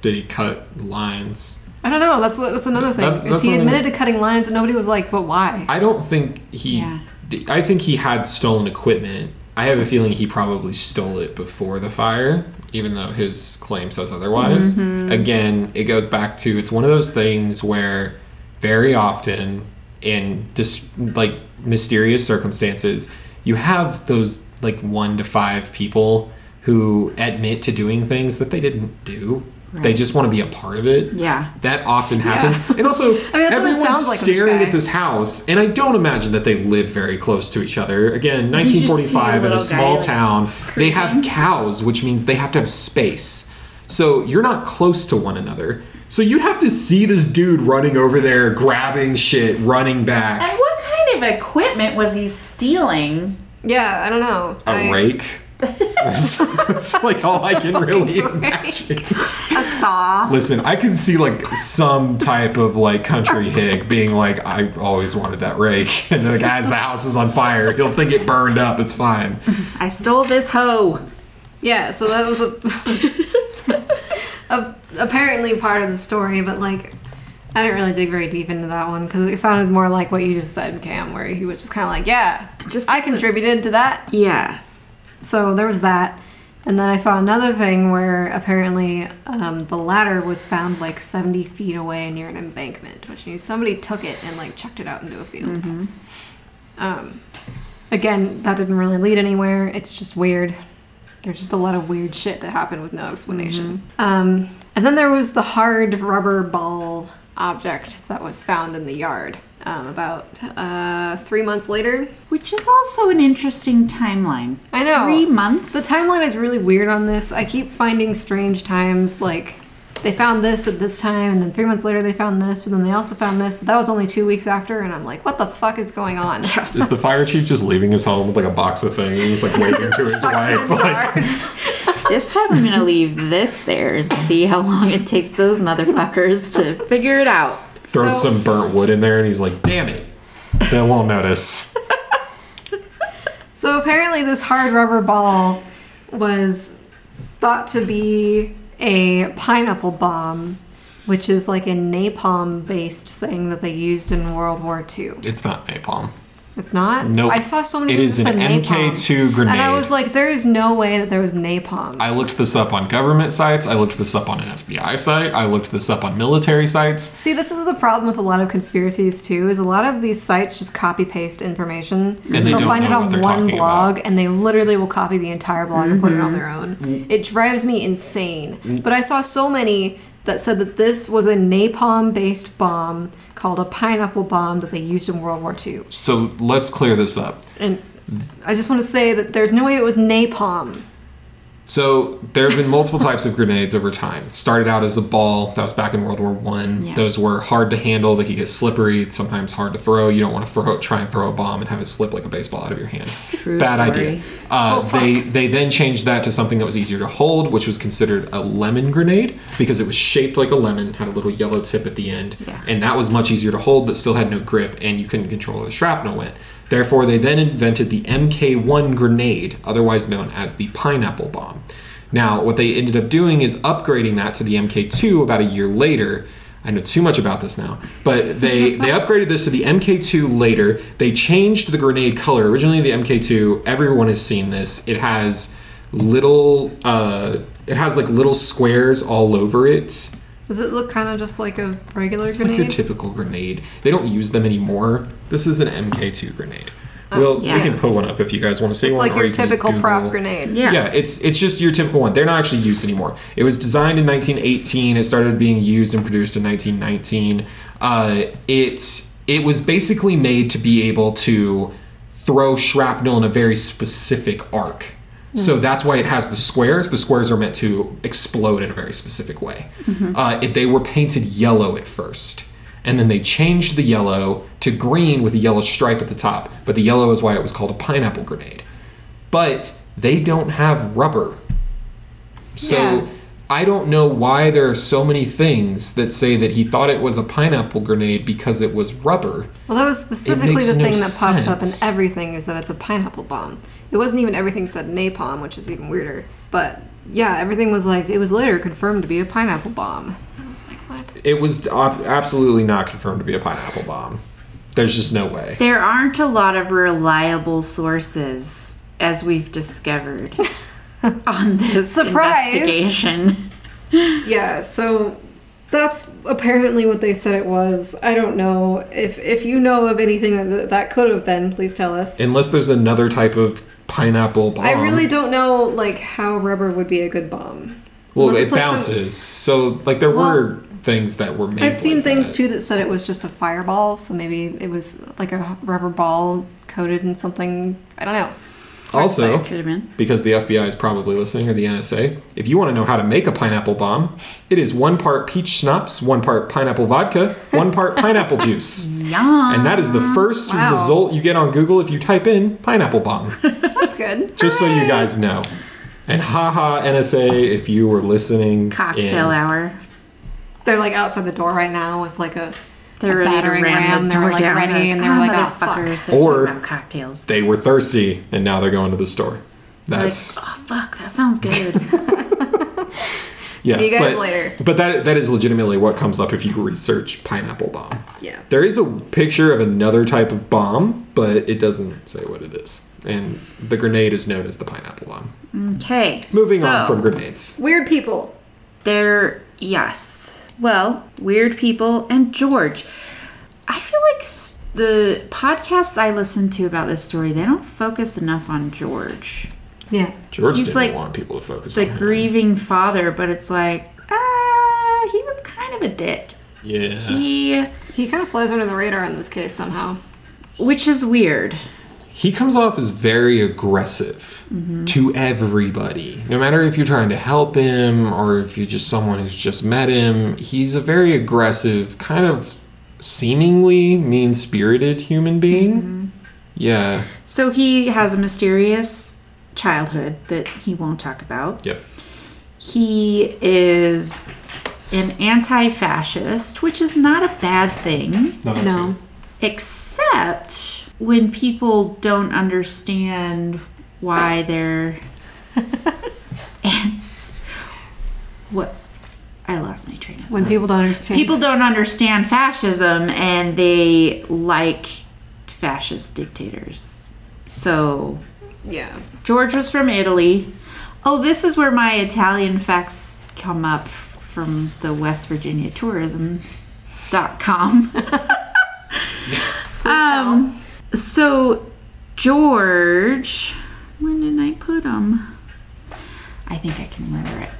did he cut lines? I don't know. That's that's another thing. That's- is that's he something- admitted to cutting lines, but nobody was like, "But why?" I don't think he. Yeah. I think he had stolen equipment. I have a feeling he probably stole it before the fire, even though his claim says otherwise. Mm-hmm. Again, it goes back to it's one of those things where very often in just like mysterious circumstances, you have those like one to five people who admit to doing things that they didn't do. They just want to be a part of it. Yeah. That often happens. And also, that's what it everyone's sounds like with this staring at this house, and I don't imagine that they live very close to each other. Again, You just see a 1945 in a small guy, like, town, they have cows, which means they have to have space. So you're not close to one another. So you'd have to see this dude running over there, grabbing shit, running back. And what kind of equipment was he stealing? Yeah, I don't know. A I- rake. That's, that's like all I can really fucking rake. imagine. A saw. Listen, I can see like some type of like country hick being like, I always wanted that rake. And the guy's the house is on fire. He'll think it burned up. It's fine. I stole this hoe. Yeah, so that was a, a apparently part of the story, but like I didn't really dig very deep into that one because it sounded more like what you just said, Cam, where he was just kind of like, "Yeah, Just I contributed to that." Yeah. So there was that, and then I saw another thing where apparently um, the ladder was found like seventy feet away near an embankment, which means somebody took it and like chucked it out into a field. Um, again, that didn't really lead anywhere. It's just weird. There's just a lot of weird shit that happened with no explanation. Um, and then there was the hard rubber ball object that was found in the yard um, about uh, three months later. Which is also an interesting timeline. I know. Three months? The timeline is really weird on this. I keep finding strange times like they found this at this time and then three months later they found this, but then they also found this, but that was only two weeks after, and I'm like, what the fuck is going on? Is the fire chief just leaving his home with like a box of things, like waving to his Chucks it in wife? Like. This time I'm gonna leave this there and see how long it takes those motherfuckers to figure it out. Throws So- some burnt wood in there, and he's like, "Damn it, they won't notice." So apparently, this hard rubber ball was thought to be a pineapple bomb, which is like a napalm based thing that they used in World War II. It's not napalm. It's not? Nope. I saw so many It is things is that an said. MK2 grenade. And I was like, there is no way that there was napalm. I looked this up on government sites. I looked this up on an FBI site. I looked this up on military sites. See, this is the problem with a lot of conspiracies too. Is a lot of these sites just copy paste information. And they will find it on one blog, about. and they literally will copy the entire blog and put it on their own. Mm-hmm. It drives me insane. But I saw so many that said that this was a napalm-based bomb called a pineapple bomb that they used in World War II. So let's clear this up. And I just want to say that there's no way it was napalm. So there have been multiple types of grenades over time. It started out as a ball. That was back in World War One. Yeah. Those were hard to handle. They could get slippery. Sometimes hard to throw. You don't want to throw, try and throw a bomb and have it slip like a baseball out of your hand. True Bad story. idea. Uh, Oh, they they then changed that to something that was easier to hold, which was considered a lemon grenade because it was shaped like a lemon, had a little yellow tip at the end, Yeah. and that was much easier to hold, but still had no grip, and you couldn't control where the shrapnel went. Therefore, they then invented the MK1 grenade, otherwise known as the pineapple bomb. Now, what they ended up doing is upgrading that to the MK2 about a year later. I know too much about this now, but they they upgraded this to the MK2 later. They changed the grenade color. Originally, the MK2, everyone has seen this. It has little, uh, it has like little squares all over it Does it look kind of just like a regular grenade? It's like your typical grenade. They don't use them anymore. This is an MK2 grenade. well, yeah. we can put one up if you guys want to see Oh, it's one. like your you typical prop grenade. Yeah. Yeah, it's it's just your typical one. They're not actually used anymore. It was designed in 1918. It started being used and produced in 1919. Uh, it it was basically made to be able to throw shrapnel in a very specific arc. So that's why it has the squares. The squares are meant to explode in a very specific way. Uh, it, they were painted yellow at first, and then they changed the yellow to green with a yellow stripe at the top. But the yellow is why it was called a pineapple grenade but they don't have rubber. So Yeah. I don't know why there are so many things that say that he thought it was a pineapple grenade because it was rubber. Well, that was specifically makes the no thing that pops up in everything is that it's a pineapple bomb. It wasn't even everything said napalm, which is even weirder. But yeah, everything was like it was later confirmed to be a pineapple bomb. I was like, what? It was ob- absolutely not confirmed to be a pineapple bomb. There's just no way. There aren't a lot of reliable sources, as we've discovered on this Surprise! investigation. Yeah, so that's apparently what they said it was. I don't know if if you know of anything that that could have been. Please tell us. Unless there's another type of pineapple bomb. I really don't know like how rubber would be a good bomb. Well, Unless it it's like some- bounces. so, like, there Well, were things that were made. I've seen like things that. too that said it was just a fireball, so maybe it was like a rubber ball coated in something. I don't know. Also, because the FBI is probably listening or the NSA, if you want to know how to make a pineapple bomb, it is one part peach schnapps, one part pineapple vodka, one part pineapple juice. Yum. And that is the first Wow. result you get on Google if you type in pineapple bomb. That's good. Just so you guys know. And haha, NSA, if you were listening. Cocktail in- hour. They're like outside the door right now with like a, They're a ready to battering ram, ram. the They were like down. ready, and they were "Ah, like, oh fuck. motherfuckers, they're Or- cocktails. They were thirsty, and now they're going to the store. Like, That's. oh fuck, that sounds good. yeah, See you guys but, later. But that, that is legitimately what comes up if you research pineapple bomb. Yeah. There is a picture of another type of bomb, but it doesn't say what it is. And the grenade is known as the pineapple bomb. okay. Moving so, on from grenades. Weird people. They're yes. Well, weird people and George. I feel like the podcasts I listen to about this story, they don't focus enough on George. Yeah. George He's didn't like want people to focus The on him. grieving father, but it's like, ah, he was kind of a dick. Yeah. He, He kind of flies under the radar in this case somehow. which is weird. He comes off as very aggressive Mm-hmm. to everybody. No matter if you're trying to help him or if you're just someone who's just met him, he's a very aggressive, kind of seemingly mean spirited human being. Mm-hmm. Yeah. So he has a mysterious childhood that he won't talk about. Yep. He is an anti fascist, which is not a bad thing, No. that's No. except when people don't understand why they're. and what? I lost my train of When thought. people don't understand. People don't understand fascism and they like fascist dictators. So Yeah. George was from Italy. Oh, this is where my Italian facts come up from the West Virginia Tourism.com. um, so George, when did I put him? I think I can remember it.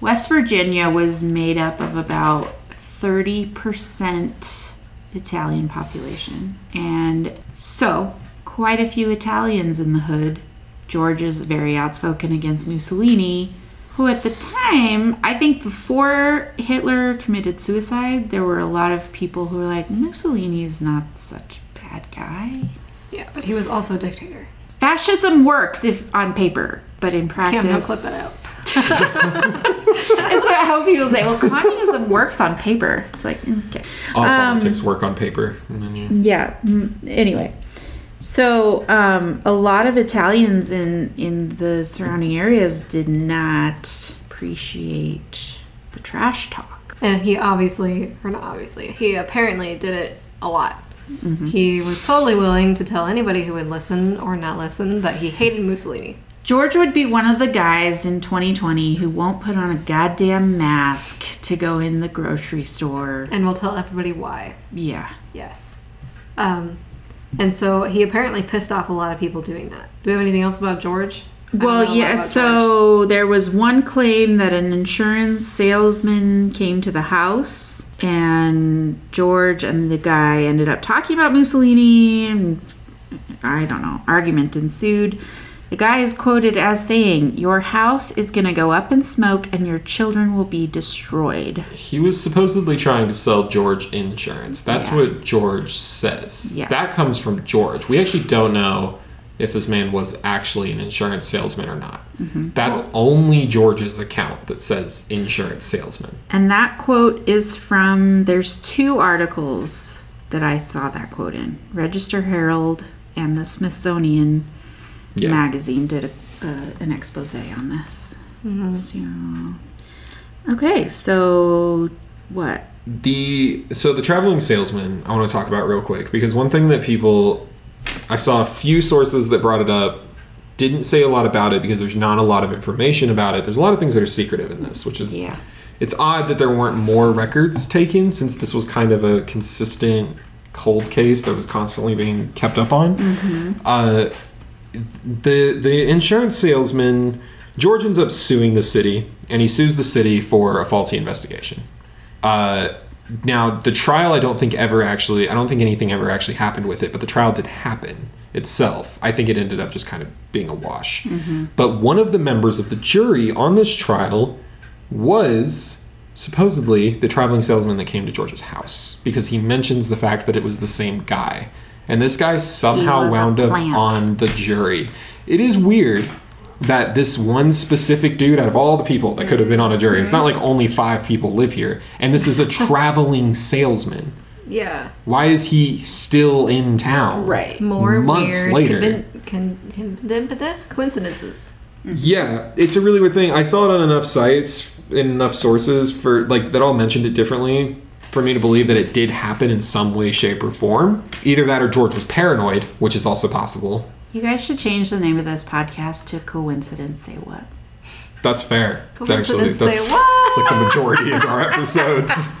West Virginia was made up of about 30% Italian population. And so, quite a few Italians in the hood. George is very outspoken against Mussolini, who at the time, I think before Hitler committed suicide, there were a lot of people who were like, Mussolini is not such a bad guy. Yeah, but he was also a dictator. Fascism works if on paper, but in practice. Can't no clip it out. And so how people say, well, communism works on paper. It's like, okay. All Um, politics work on paper. And then you, Yeah. mm, Anyway, so um, a lot of Italians in in the surrounding areas did not appreciate the trash talk. And he obviously, or not obviously, he apparently did it a lot. He was totally willing to tell anybody who would listen or not listen that he hated Mussolini. George would be one of the guys in 2020 who won't put on a goddamn mask to go in the grocery store. And we'll tell everybody why. Yeah. Yes. Um, and so he apparently pissed off a lot of people doing that. Do we have anything else about George? I don't know a Well, yeah, so there was one claim that an insurance salesman came to the house and George and the guy ended up talking about Mussolini and I don't know, argument ensued. The guy is quoted as saying, Your house is going to go up in smoke and your children will be destroyed. He was supposedly trying to sell George insurance. That's Yeah. what George says. Yeah. That comes from George. We actually don't know if this man was actually an insurance salesman or not. Mm-hmm. That's only George's account that says insurance salesman. And that quote is from, there's two articles that I saw that quote in Register Herald and the Smithsonian Yeah. magazine did a, uh, an expose on this. So, okay, so what? The so the traveling salesman I want to talk about real quick because one thing that people I saw a few sources that brought it up didn't say a lot about it because there's not a lot of information about it. There's a lot of things that are secretive in this, which is Yeah. it's odd that there weren't more records taken since this was kind of a consistent cold case that was constantly being kept up on. Uh, the the insurance salesman George ends up suing the city, and he sues the city for a faulty investigation. Uh, now the trial, I don't think ever actually, I don't think anything ever actually happened with it, but the trial did happen itself. I think it ended up just kind of being a wash. But one of the members of the jury on this trial was supposedly the traveling salesman that came to George's house because he mentions the fact that it was the same guy. And this guy somehow wound up on the jury. It is weird that this one specific dude out of all the people that could have been on a jury, it's not like only five people live here, and this is a traveling salesman. Yeah. Why is he still in town? Right. More Months weird later. convin- con- con- coincidences. Yeah, it's a really weird thing. I saw it on enough sites, in enough sources for like that all mentioned it differently for me to believe that it did happen in some way, shape, or form. Either that or George was paranoid, which is also possible. You guys should change the name of this podcast to Coincidence Say What. That's fair. Coincidence, say that's what? it's like the majority of our episodes.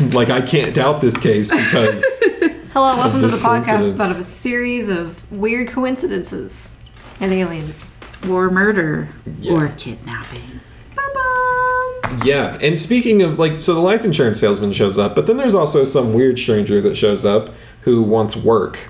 like I can't doubt this case because Hello, welcome to the podcast about a series of weird coincidences and aliens. Or murder. Yeah. Or kidnapping. Yeah. And speaking of like, so the life insurance salesman shows up, but then there's also some weird stranger that shows up who wants work.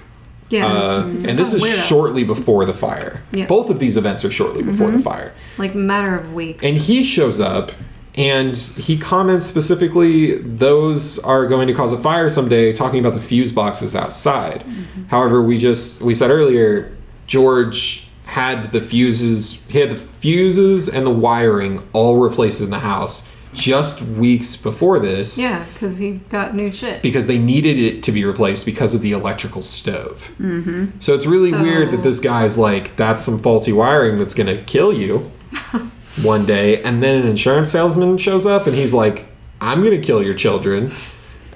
Yeah. Uh, and this is weirdo. shortly before the fire. Yeah. Both of these events are shortly before the fire. Like matter of weeks. And he shows up and he comments specifically those are going to cause a fire someday, talking about the fuse boxes outside. However, we just we said earlier, George had the fuses he had the fuses and the wiring all replaced in the house just weeks before this. yeah, because he got new shit. Because they needed it to be replaced because of the electrical stove. Mm-hmm. So it's really So- weird that this guy's like, that's some faulty wiring that's going to kill you one day. And then an insurance salesman shows up and he's like, I'm going to kill your children.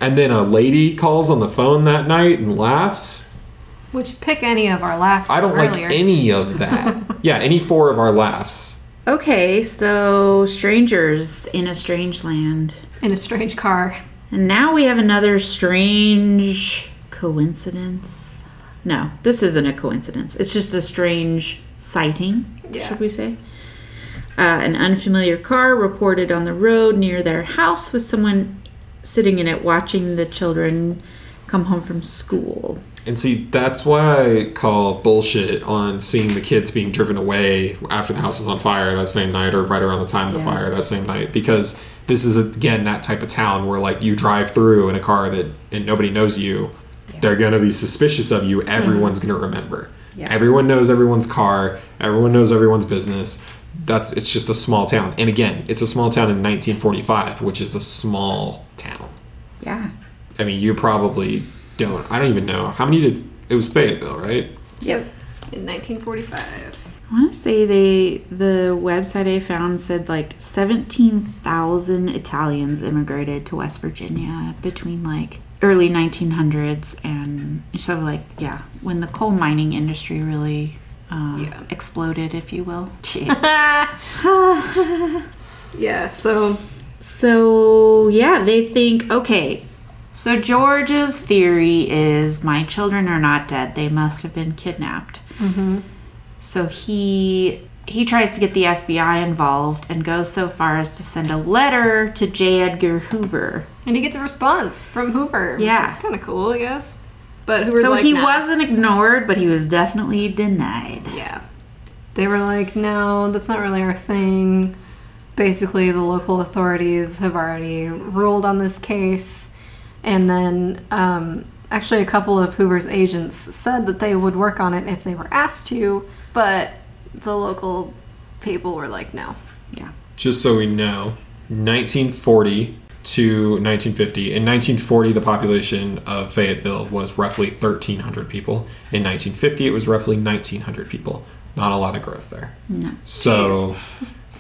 And then a lady calls on the phone that night and laughs. Which pick any of our laughs I don't earlier. like any of that. yeah, any four of our laughs. Okay, so strangers in a strange land. in a strange car. And now we have another strange coincidence. No, this isn't a coincidence. It's just a strange sighting, Yeah. should we say? Uh, an unfamiliar car reported on the road near their house with someone sitting in it watching the children come home from school. And see, that's why I call bullshit on seeing the kids being driven away after the house was on fire that same night or right around the time of the fire that same night because this is again that type of town where like you drive through in a car that and nobody knows you. They're going to be suspicious of you. Hmm. Everyone's going to remember. Yeah. Everyone knows everyone's car. Everyone knows everyone's business. That's it's just a small town. And again, it's a small town in 1945, which is a small town. Yeah. I mean, you probably don't. I don't even know how many did. It was Fayetteville, right? Yep. In 1945. I want to say they the website I found said like seventeen thousand Italians immigrated to West Virginia between like early nineteen hundreds and so like yeah when the coal mining industry really uh, Yeah. exploded, if you will. Yeah, so So, yeah, they think, okay, so George's theory is my children are not dead. They must have been kidnapped. Mm-hmm. So he he tries to get the FBI involved and goes so far as to send a letter to J. Edgar Hoover. and he gets a response from Hoover, Yeah. which is kind of cool, I guess. But Hoover's so like, he "Nah." wasn't ignored, but he was definitely denied. Yeah. They were like, no, that's not really our thing. Basically, the local authorities have already ruled on this case. And then, um, actually, a couple of Hoover's agents said that they would work on it if they were asked to, but the local people were like, no. Yeah. Just so we know, 1940 to 1950. In 1940, the population of Fayetteville was roughly 1,300 people. In 1950, it was roughly 1,900 people. Not a lot of growth there. No. So,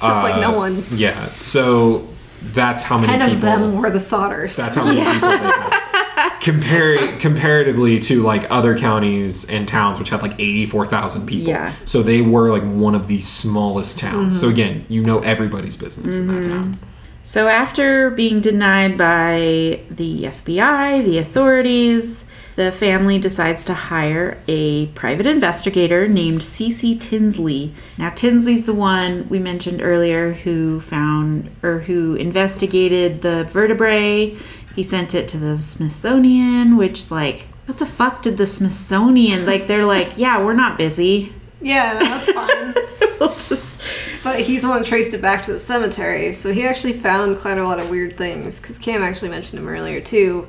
That's like no one. Yeah. So that's how many Ten people. of them were the Sodders. That's how many people they had. Compare comparatively to like other counties and towns which had like 84,000 people. Yeah. So they were like one of the smallest towns. So mm-hmm. again, you know everybody's business in that town. Mm-hmm. So after being denied by the FBI, the authorities, the family decides to hire a private investigator named C.C. Tinsley. Now Tinsley's the one we mentioned earlier who found or who investigated the vertebrae. He sent it to the Smithsonian, which like what the fuck did the Smithsonian like they're like, yeah, we're not busy. yeah, no, that's fine. We'll just- But he's the one who traced it back to the cemetery, so he actually found quite a lot of weird things. Because Cam actually mentioned him earlier too,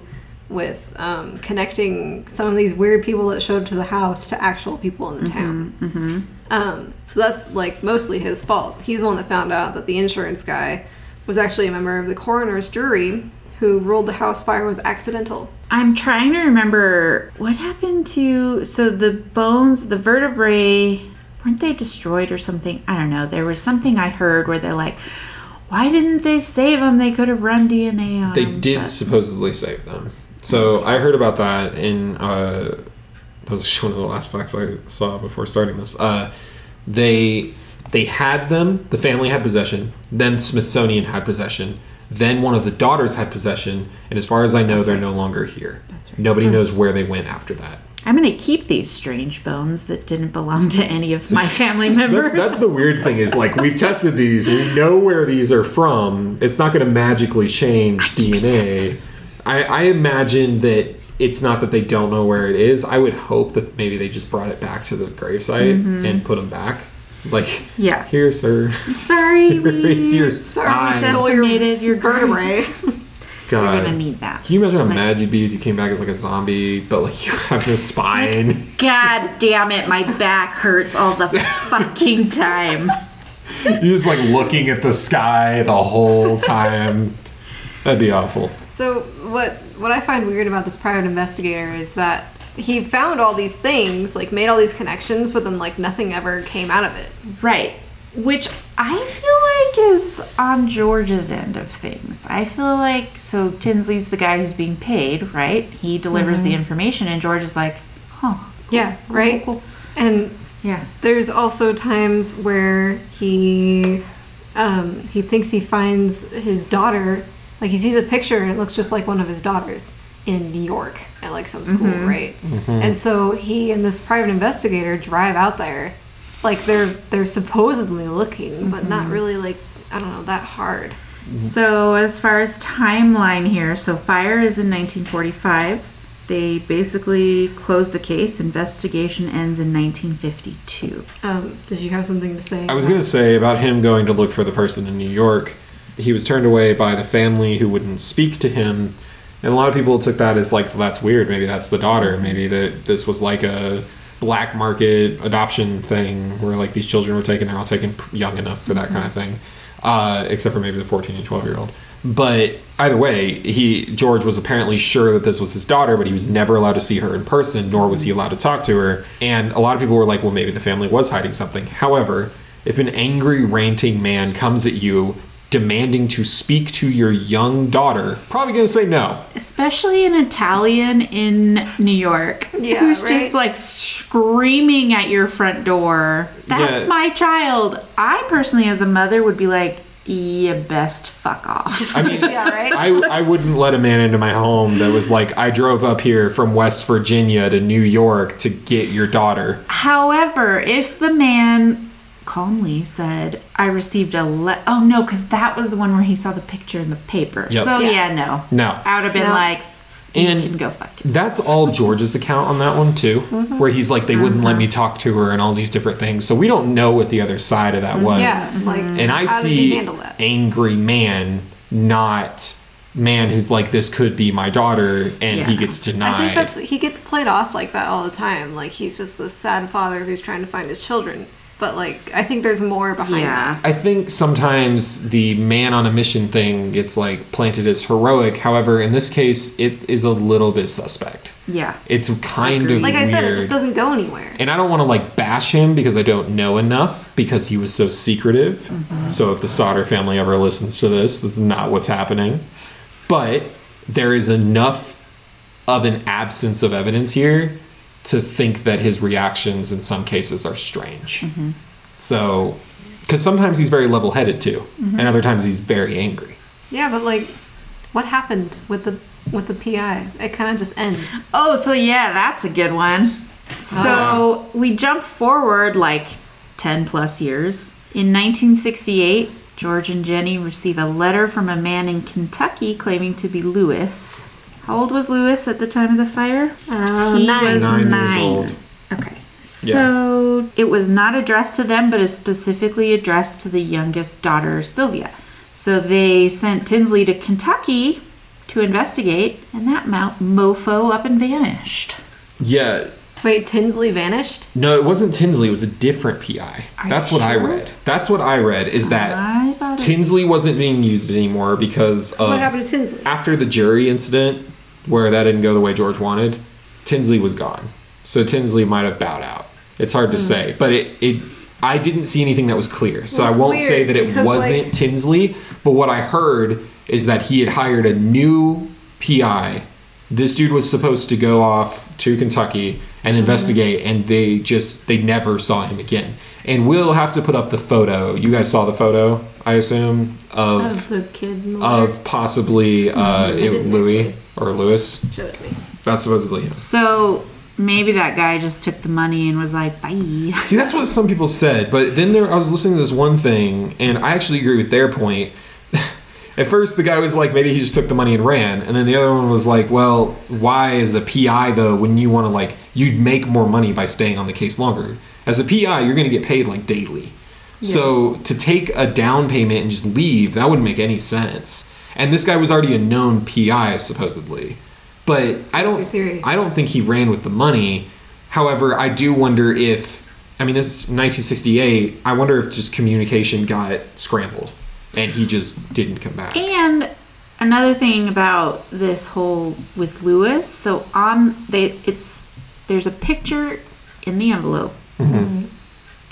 with um, connecting some of these weird people that showed up to the house to actual people in the town. Um, so that's like mostly his fault. He's the one that found out that the insurance guy was actually a member of the coroner's jury who ruled the house fire was accidental. I'm trying to remember what happened to so the bones, the vertebrae, weren't they destroyed or something? I don't know. There was something I heard where they're like, "Why didn't they save them? They could have run DNA on They them." did But- supposedly save them. So I heard about that in uh, that was one of the last facts I saw before starting this. Uh, they they had them. The family had possession. Then Smithsonian had possession. Then one of the daughters had possession. And as far as I know, they're no longer here. That's right. Nobody knows where they went after that. I'm gonna keep these strange bones that didn't belong to any of my family members. That's, that's the weird thing is like we've tested these. We know where these are from. It's not going to magically change DNA. I, I imagine that it's not that they don't know where it is. I would hope that maybe they just brought it back to the gravesite mm-hmm. and put them back. Like, Yeah. here, sir. Sorry, Here's we, your Sorry, we spine. stole your, Decimated your vertebrae. we're God. gonna need that. Can you imagine how Like- mad you'd be if you came back as like a zombie, but like you have no spine? God damn it, my back hurts all the fucking time. You're just like looking at the sky the whole time. That'd be awful. So what what I find weird about this private investigator is that he found all these things, like made all these connections, but then like nothing ever came out of it. Right. Which I feel like is on George's end of things. I feel like so Tinsley's the guy who's being paid, right? He delivers the information, and George is like, "Huh, Yeah, right. cool. And yeah, there's also times where he um, he thinks he finds his daughter, like he sees a picture and it looks just like one of his daughters in New York at like some school, mm-hmm. right? Mm-hmm. And so he and this private investigator drive out there, like they're they're supposedly looking, but not mm-hmm. really like I don't know that hard. So, as far as timeline here, so fire is in 1945. They basically close the case. Investigation ends in 1952. Um, did you have something to say? I was going to say about him going to look for the person in New York. He was turned away by the family who wouldn't speak to him. And a lot of people took that as like, that's weird. Maybe that's the daughter. Maybe that this was like a black market adoption thing where like these children were taken, they're all taken young enough for that kind of thing. Uh, except for maybe the 14 and 12 year old. But either way, he George was apparently sure that this was his daughter, but he was never allowed to see her in person, nor was he allowed to talk to her. And a lot of people were like, well, maybe the family was hiding something. However, if an angry, ranting man comes at you demanding to speak to your young daughter, probably going to say no. Especially an Italian in New York. Yeah, Who's right? just like screaming at your front door. That's Yeah. my child. I personally, as a mother, would be like, you best fuck off. I mean, Yeah, right? I, I wouldn't let a man into my home that was like, I drove up here from West Virginia to New York to get your daughter. However, if the man calmly said, I received a le Oh, no, because that was the one where he saw the picture in the paper. Yep. So, Yeah. yeah, no. No. I would have been No. like, you And can go fuck yourself. That's all George's account on that one too, Mm-hmm. where he's like, they wouldn't let me talk to her and all these different things. So we don't know what the other side of that was. yeah, like And I how did he see angry man, not man who's like, this could be my daughter, and he Yeah. gets denied. I think that's he gets played off like that all the time. Like he's just this sad father who's trying to find his children. But like I think there's more behind Yeah. that. I think sometimes the man on a mission thing gets like planted as heroic. However, in this case, it is a little bit suspect. yeah. It's kind of Like I said, it just doesn't go anywhere. and I don't want to like bash him because I don't know enough because he was so secretive. Mm-hmm. So if the Sodder family ever listens to this, this is not what's happening. But there is enough of an absence of evidence here to think that his reactions in some cases are strange. Mm-hmm. So, because sometimes he's very level headed too, mm-hmm. and other times he's very angry. Yeah, but like, what happened with the with the PI? It kind of just ends. Oh, so yeah, that's a good one. So oh, we jump forward like 10 plus years. In 1968, George and Jenny receive a letter from a man in Kentucky claiming to be Lewis. How old was Lewis at the time of the fire? Uh, he nine. was Nine years nine. old. Okay. So it was not addressed to them, but is specifically addressed to the youngest daughter, Sylvia. So they sent Tinsley to Kentucky to investigate, and that mount mofo up and vanished. Yeah. Wait, Tinsley vanished. No, it wasn't Tinsley. It was a different PI. Are That's you what I read. That's what I read. Is that I thought it- Tinsley wasn't being used anymore because So of what happened to Tinsley? after the jury incident where that didn't go the way George wanted. Tinsley was gone, so Tinsley might have bowed out. It's hard to Hmm. say, but it, it I didn't see anything that was clear, so Well, I won't say that it wasn't like- Tinsley. But what I heard is that he had hired a new PI. This dude was supposed to go off to Kentucky and Hmm. investigate, and they just they never saw him again. And we'll have to put up the photo. You guys saw the photo, I assume, of Of the kid in the letter? of possibly uh, it, didn't Louis. Or Lewis. Show it to me. That's supposedly him. So maybe that guy just took the money and was like, bye. See, that's what some people said, but then there, I was listening to this one thing, and I actually agree with their point. At first, the guy was like, maybe he just took the money and ran, and then the other one was like, well, why as a PI though, when you want to like, you'd make more money by staying on the case longer. As a PI, you're going to get paid like daily. So to take a down payment and just leave, that wouldn't make any sense. And this guy was already a known PI supposedly, but I don't. I don't think he ran with the money. However, I do wonder if I mean this is 1968. I wonder if just communication got scrambled and he just didn't come back. And another thing about this whole with Lewis, so on they it's there's a picture in the envelope, mm-hmm.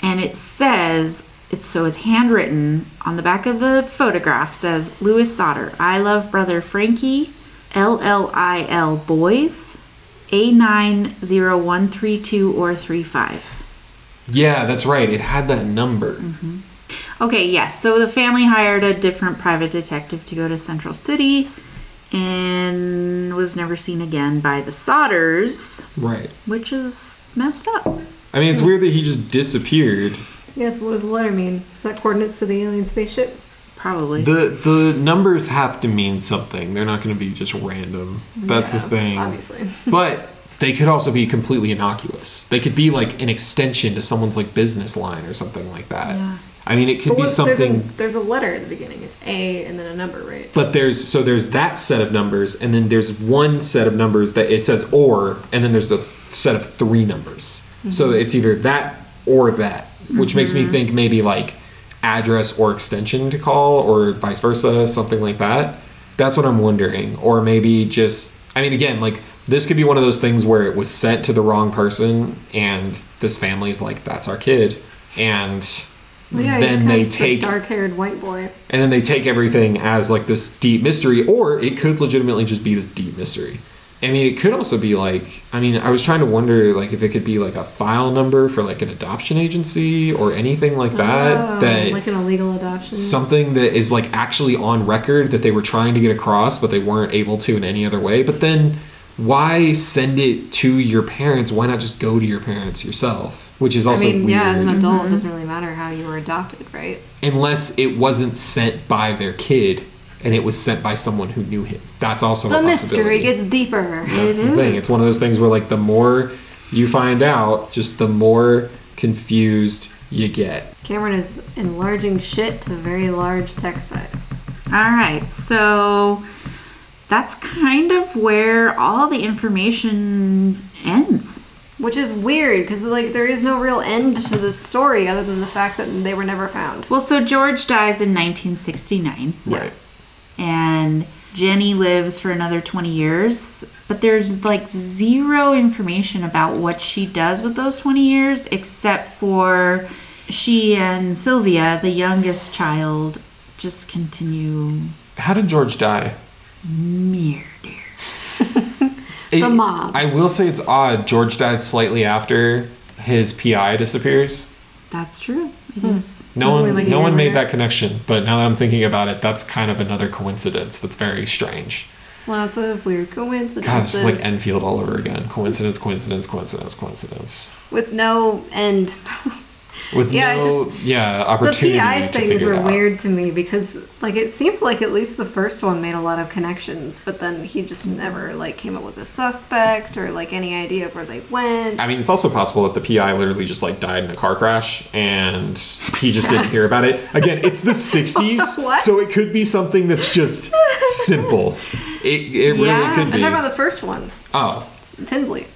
and it says it's so it's handwritten on the back of the photograph says Lewis Sodder, I love brother Frankie, L L I L boys, A nine zero one three two or three five. Yeah, that's right. It had that number. Mm-hmm. Okay, yes. So the family hired a different private detective to go to Central City and was never seen again by the Sodders, Right. which is messed up. I mean, it's weird that he just disappeared. Yes. What does the letter mean? Is that coordinates to the alien spaceship? Probably. The the numbers have to mean something. They're not going to be just random. That's Yeah, the thing. Obviously. But they could also be completely innocuous. They could be like an extension to someone's like business line or something like that. Yeah. I mean, it could But be what, there's, a, something. there's a letter at the beginning. It's A and then a number, right? But there's so there's that set of numbers, and then there's one set of numbers that it says or, and then there's a set of three numbers. So mm-hmm. it's either that or that, which makes me mm-hmm. think maybe like address or extension to call, or vice versa, something like that. That's what I'm wondering, or maybe just. I mean, again, like this could be one of those things where it was sent to the wrong person, and this family's like, "That's our kid," and Well, yeah, then they take dark-haired white boy. and then they take everything as like this deep mystery or it could legitimately just be this deep mystery i mean it could also be like i mean i was trying to wonder like if it could be like a file number for like an adoption agency or anything like that Oh, that like an illegal adoption. something that is like actually on record that they were trying to get across but they weren't able to in any other way. But then why send it to your parents? Why not just go to your parents yourself? Which is also I also mean, weird yeah, as an adult, it doesn't mm-hmm. really matter how you were adopted, right? unless it wasn't sent by their kid and it was sent by someone who knew him. That's also The a mystery possibility. gets deeper. That's It the thing. It's one of those things where like the more you find out, just the more confused you get. Cameron is enlarging shit to very large text size. All right, so that's kind of where all the information ends. Which is weird because like there is no real end to this story other than the fact that they were never found. Well, so George dies in 1969, Right. And Jenny lives for another 20 years, but there's like zero information about what she does with those 20 years except for she and Sylvia, the youngest child, just continue How did George die? murder. It- The mob. I will say it's odd. George dies slightly after his PI disappears. That's true. It is. Hmm. No one, mean, like, no one made that connection. But now that I'm thinking about it, that's kind of another coincidence. That's very strange. Lots of weird coincidences God, it's like Enfield all over again. Coincidence, coincidence, coincidence, coincidence. with no end. With Yeah, no, just- yeah, the PI things out. weird to me because like it seems like at least the first one made a lot of connections, but then he just never like came up with a suspect or like any idea of where they went. I mean, it's also possible that the PI literally just like died in a car crash and he just didn't hear about it. Again, it's the 60s, so it could be something that's just simple. It, it Yeah, really could I'm be. talking about the first one, oh, Tinsley.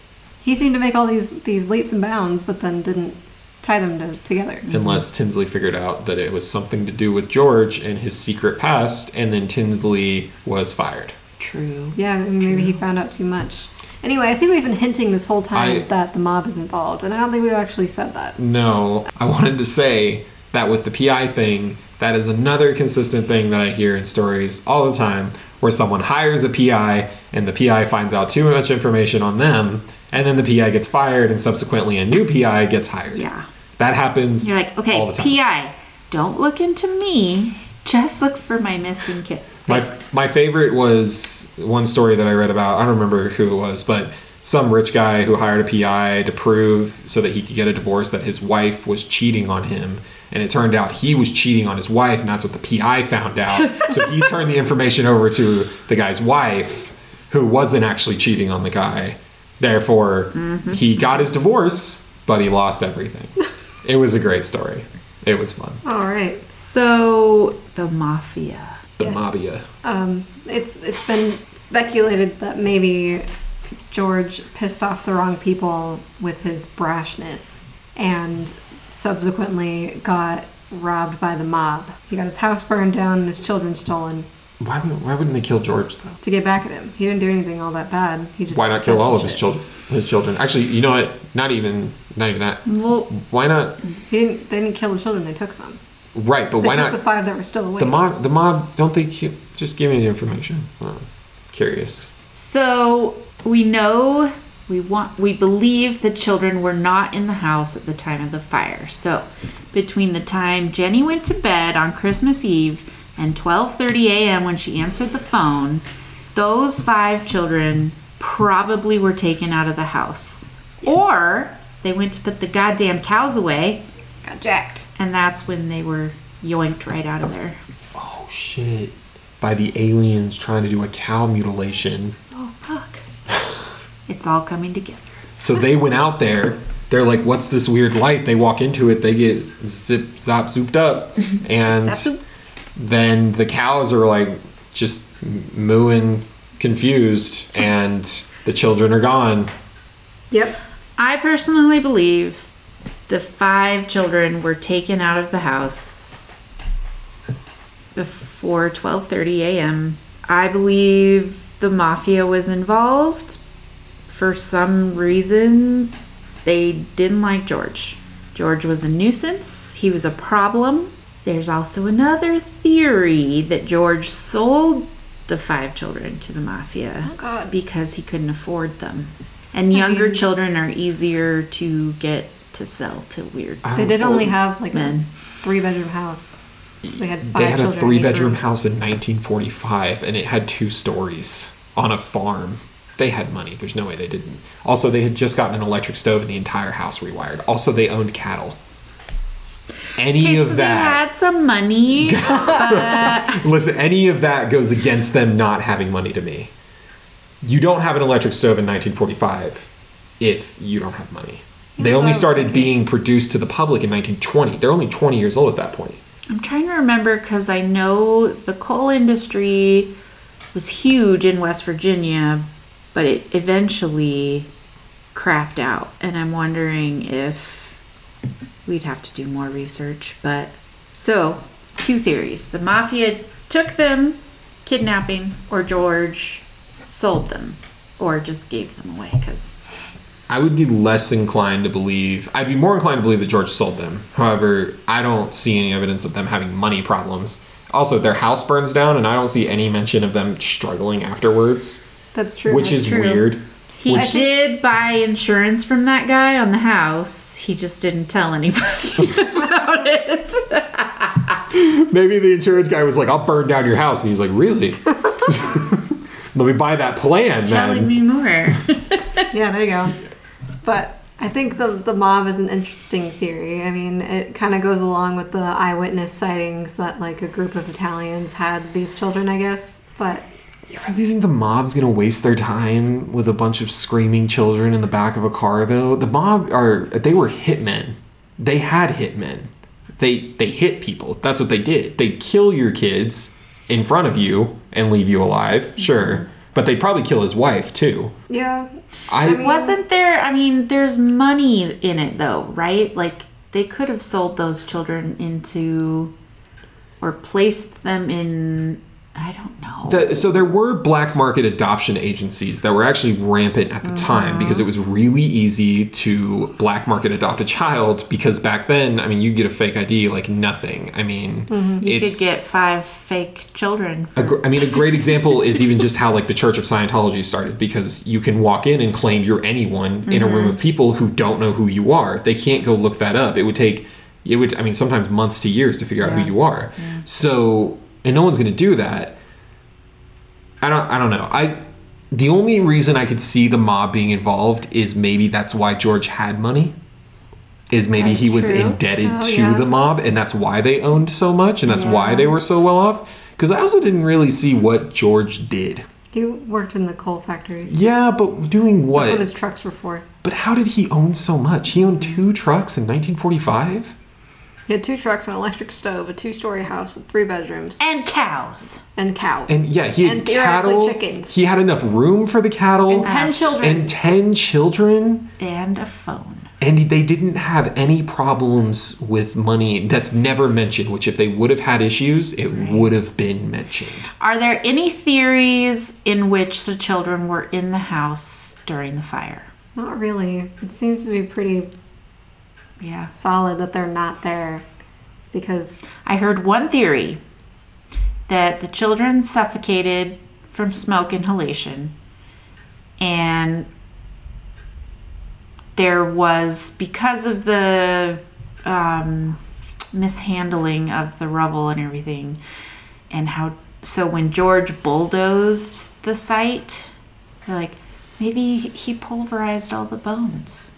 He seemed to make all these these leaps and bounds, but then didn't tie them to, together. unless Tinsley figured out that it was something to do with George and his secret past, and then Tinsley was fired. True. Yeah, maybe he found out too much. Anyway, I think we've been hinting this whole time I- that the mob is involved, and I don't think we've actually said that. No, I wanted to say that with the PI thing, that is another consistent thing that I hear in stories all the time where someone hires a PI and the PI finds out too much information on them, and then the PI gets fired and subsequently a new PI gets hired. Yeah. That happens You're like, okay, all the time. PI, don't look into me. Just look for my missing kids. My, Thanks. my favorite was one story that I read about. I don't remember who it was, but some rich guy who hired a PI to prove so that he could get a divorce that his wife was cheating on him. And it turned out he was cheating on his wife, and that's what the PI found out. so he turned the information over to the guy's wife, who wasn't actually cheating on the guy. Therefore, mm-hmm. he got his divorce, but he lost everything. it was a great story. It was fun. All right. so, the mafia. The Yes. Mafia. Um, it's it's been speculated that maybe George pissed off the wrong people with his brashness and subsequently got robbed by the mob. He got his house burned down and his children stolen Why, would- why wouldn't they kill George, though? to get back at him. He didn't do anything all that bad. He just why not kill all of his shit. children his children actually you know what not even not even that Well, why not He didn't. They didn't kill the children. They took some. right but They why took not the five that were still awake. the mob the mob don't they ki- just give me the information oh, curious so we know we want we believe the children were not in the house at the time of the fire. So, between the time Jenny went to bed on Christmas Eve and 12:30 a.m. when she answered the phone, those five children probably were taken out of the house. Or they went to put the goddamn cows away got jacked. and that's when they were yoinked right out of there. oh shit by the aliens trying to do a cow mutilation Oh fuck. it's all coming together. so they went out there they're like what's this weird light they walk into it they get zip zop zooped up and Zap, zoop. Then the cows are like just mooing confused and the children are gone Yep. I personally believe the five children were taken out of the house before 12:30 a.m. I believe the mafia was involved for some reason. They didn't like George. George was a nuisance, he was a problem. There's also another theory that George sold the five children to the mafia Oh, God. because he couldn't afford them. And younger mean- children are easier to get to sell to weird I They did only have like men. a three bedroom house. So they had five They had a children in three bedroom house in 1945 and it had two stories on a farm. They had money. There's no way they didn't. Also, they had just gotten an electric stove and the entire house rewired. Also, they owned cattle. Any Okay, of so that. they had some money. Listen, any of that goes against them not having money to me. You don't have an electric stove in 1945 if you don't have money. they That's I only started being produced to the public in 1920. They're only 20 years old at that point. I'm trying to remember because I know the coal industry was huge in West Virginia, but it eventually crapped out. And I'm wondering if we'd have to do more research. But so, two theories the mafia took them, kidnapping, or George sold them, or just gave them away because. I would be less inclined to believe. I'd be more inclined to believe that George sold them. However, I don't see any evidence of them having money problems. Also, their house burns down, and I don't see any mention of them struggling afterwards, That's true. which That's is true. weird. He Which- did buy insurance from that guy on the house. He just didn't tell anybody about it. Maybe the insurance guy was like, "I'll burn down your house," and he's like, "Really? Let me buy that plan, Telling then." me more. Yeah, there you go. But I think the the mob is an interesting theory. I mean, it kind of goes along with the eyewitness sightings that like a group of Italians had these children, I guess. But You really think the mob's gonna waste their time with a bunch of screaming children in the back of a car, though? The mob are they were hitmen. They had hitmen. They they hit people. That's what they did. They'd kill your kids in front of you and leave you alive, sure. But they'd probably kill his wife too. yeah, I, mean- Wasn't there? I mean, there's money in it though, right? Like they could have sold those children into, or placed them in. I don't know. The, so there were black market adoption agencies that were actually rampant at the time because it was really easy to black market adopt a child because back then, I mean, you get a fake ID like nothing. I mean, mm-hmm. you it's could get five fake children. a For, gr- I mean, a great example is even just how like the Church of Scientology started because you can walk in and claim you're anyone in a room of mm-hmm. people who don't know who you are. They can't go look that up. It would take it would I mean sometimes months to years to figure out Yeah. who you are. So, and no one's going to do that. I don't I don't know. I the only reason I could see the mob being involved is maybe that's why George had money. Is maybe That's he was true. indebted Oh, to yeah. the mob and that's why they owned so much and that's why they were so well off. Because I also didn't really see what George did. he worked in the coal factories. Yeah, but doing what? That's what his trucks were for. but how did he own so much? He owned two trucks in 1945? He had two trucks, an electric stove, a two-story house with three bedrooms, and cows. and cows. And yeah, he had and theoretically cattle. chickens. He had enough room for the cattle. and ten children. and 10 children. And a phone. And they didn't have any problems with money. That's never mentioned, which if they would have had issues, it would have been mentioned. Are there any theories in which the children were in the house during the fire? Not really. It seems to be pretty Yeah. solid that they're not there because I heard one theory that the children suffocated from smoke inhalation and there was because of the um, mishandling of the rubble and everything and how so when george bulldozed the site like maybe he pulverized all the bones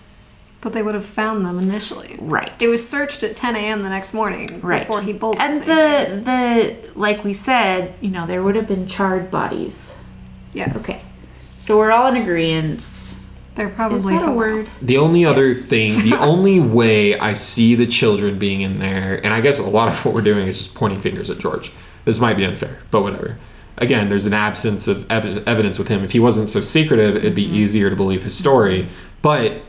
but they would have found them initially. right It was searched at 10 a.m. the next morning Right. before he bolted. and the the like we said you know there would have been charred bodies yeah, okay so we're all in agreement they're probably that a word? else. The only other thing, the only way I see the children being in there, and I guess a lot of what we're doing is just pointing fingers at George. This might be unfair, but whatever. Again, there's an absence of ev- evidence with him. If he wasn't so secretive, it'd be mm-hmm. easier to believe his story. But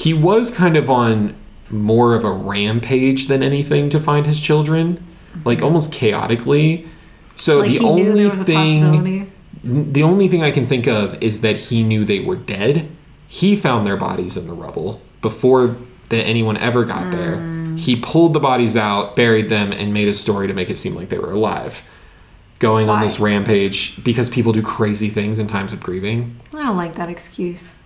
he was kind of on more of a rampage than anything to find his children, like almost chaotically. So Like the only knew there was a thing the only thing I can think of is that he knew they were dead. He found their bodies in the rubble before that anyone ever got there. Hmm. He pulled the bodies out, buried them, and made a story to make it seem like they were alive. Going on this rampage because people do crazy things in times of grieving. I don't like that excuse.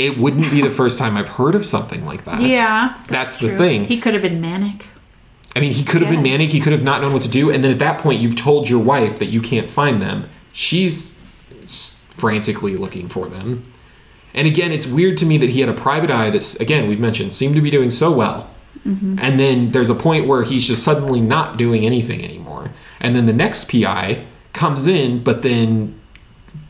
It wouldn't be the first time I've heard of something like that. Yeah. That's the true. thing. He could have been manic. I mean, he could have been manic. He could have not known what to do. And then at that point, you've told your wife that you can't find them. She's frantically looking for them. And again, it's weird to me that he had a private eye that, again, we've mentioned, seemed to be doing so well. Mm-hmm. And then there's a point where he's just suddenly not doing anything anymore. And then the next PI comes in, but then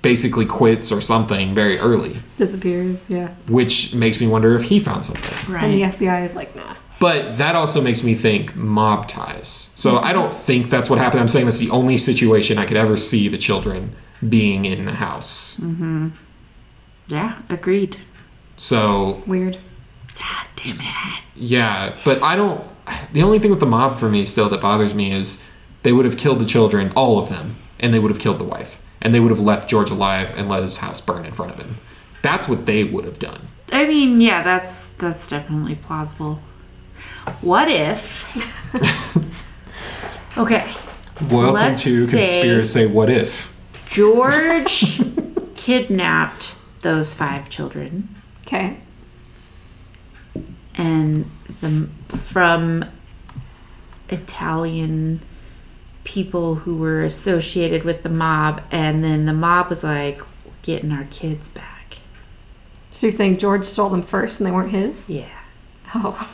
basically quits or something very early, Disappears, yeah. which makes me wonder if he found something. Right. And the FBI is like, nah. But that also makes me think mob ties. So mm-hmm. I don't think that's what happened. I'm saying that's the only situation I could ever see the children being in the house. Mm-hmm. Yeah, agreed. So Weird. God damn it. yeah, but I don't. The only thing with the mob for me still that bothers me is they would have killed the children, all of them, and they would have killed the wife, and they would have left George alive and let his house burn in front of him. That's what they would have done. I mean, yeah, that's that's definitely plausible. What if? okay, Welcome Let's to say- conspiracy. What if? George kidnapped those five children, Okay. and the from Italian people who were associated with the mob, and then the mob was like, "We're getting our kids back." So you're saying George stole them first and they weren't his? Yeah. Oh.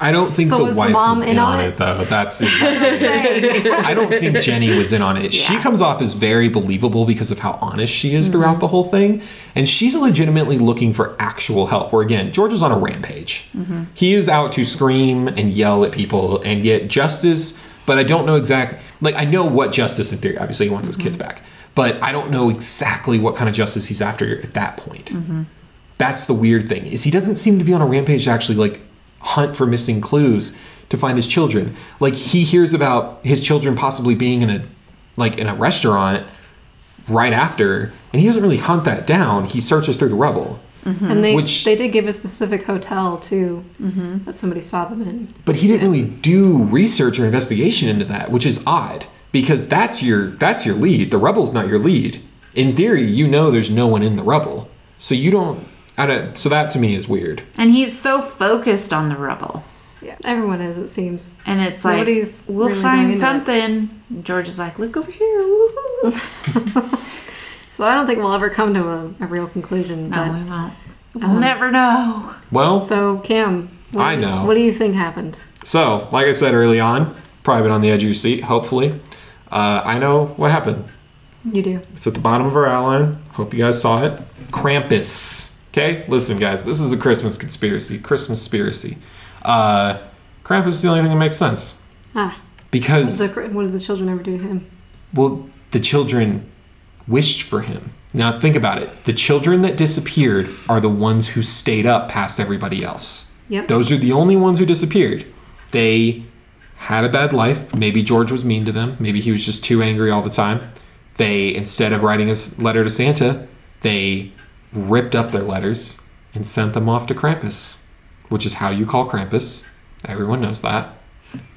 I don't think So the was the wife mom was in in on on it? it, though. That's I don't think Jenny was in on it. She comes off as very believable because of how honest she is Mm-hmm. throughout the whole thing, and she's legitimately looking for actual help. Where again, George is on a rampage. Mm-hmm. He is out to scream and yell at people and get justice, but I don't know exactly. Like I know what justice in theory. Obviously, he wants his kids Mm-hmm. back, but I don't know exactly what kind of justice he's after at that point. Mm-hmm. That's the weird thing is he doesn't seem to be on a rampage to actually like hunt for missing clues to find his children. Like he hears about his children possibly being in a like in a restaurant right after, and he doesn't really hunt that down. He searches through the rubble, Mm-hmm. And they Which- they did give a specific hotel too mm-hmm. that somebody saw them in. but he didn't really do research or investigation into that, which is odd because that's your that's your lead. The rubble's not your lead. In theory, you know there's no one in the rubble, so you don't. I don't so that to me is weird. And he's so focused on the rubble. Yeah, everyone is. It seems. And it's like, Nobody's we'll really find into it." something. George is like, look over here. Woohoo. So I don't think we'll ever come to a, a real conclusion. No, but, we won't. We'll never know. Well, So Cam, what, I know. What do you think happened? So, like I said early on, probably been on the edge of your seat, hopefully. Uh, I know what happened. You do. It's at the bottom of our outline. Hope you guys saw it. Krampus. Okay? Listen, guys, this is a Christmas conspiracy. Christmas conspiracy. Uh, Krampus is the only thing that makes sense. Ah, Because, the, what did the children ever do to him? well, the children wished for him. Now, think about it. The children that disappeared are the ones who stayed up past everybody else. Yep. Those are the only ones who disappeared. They had a bad life. Maybe George was mean to them. Maybe he was just too angry all the time. They, instead of writing a letter to Santa, they ripped up their letters and sent them off to Krampus, which is how you call Krampus. Everyone knows that.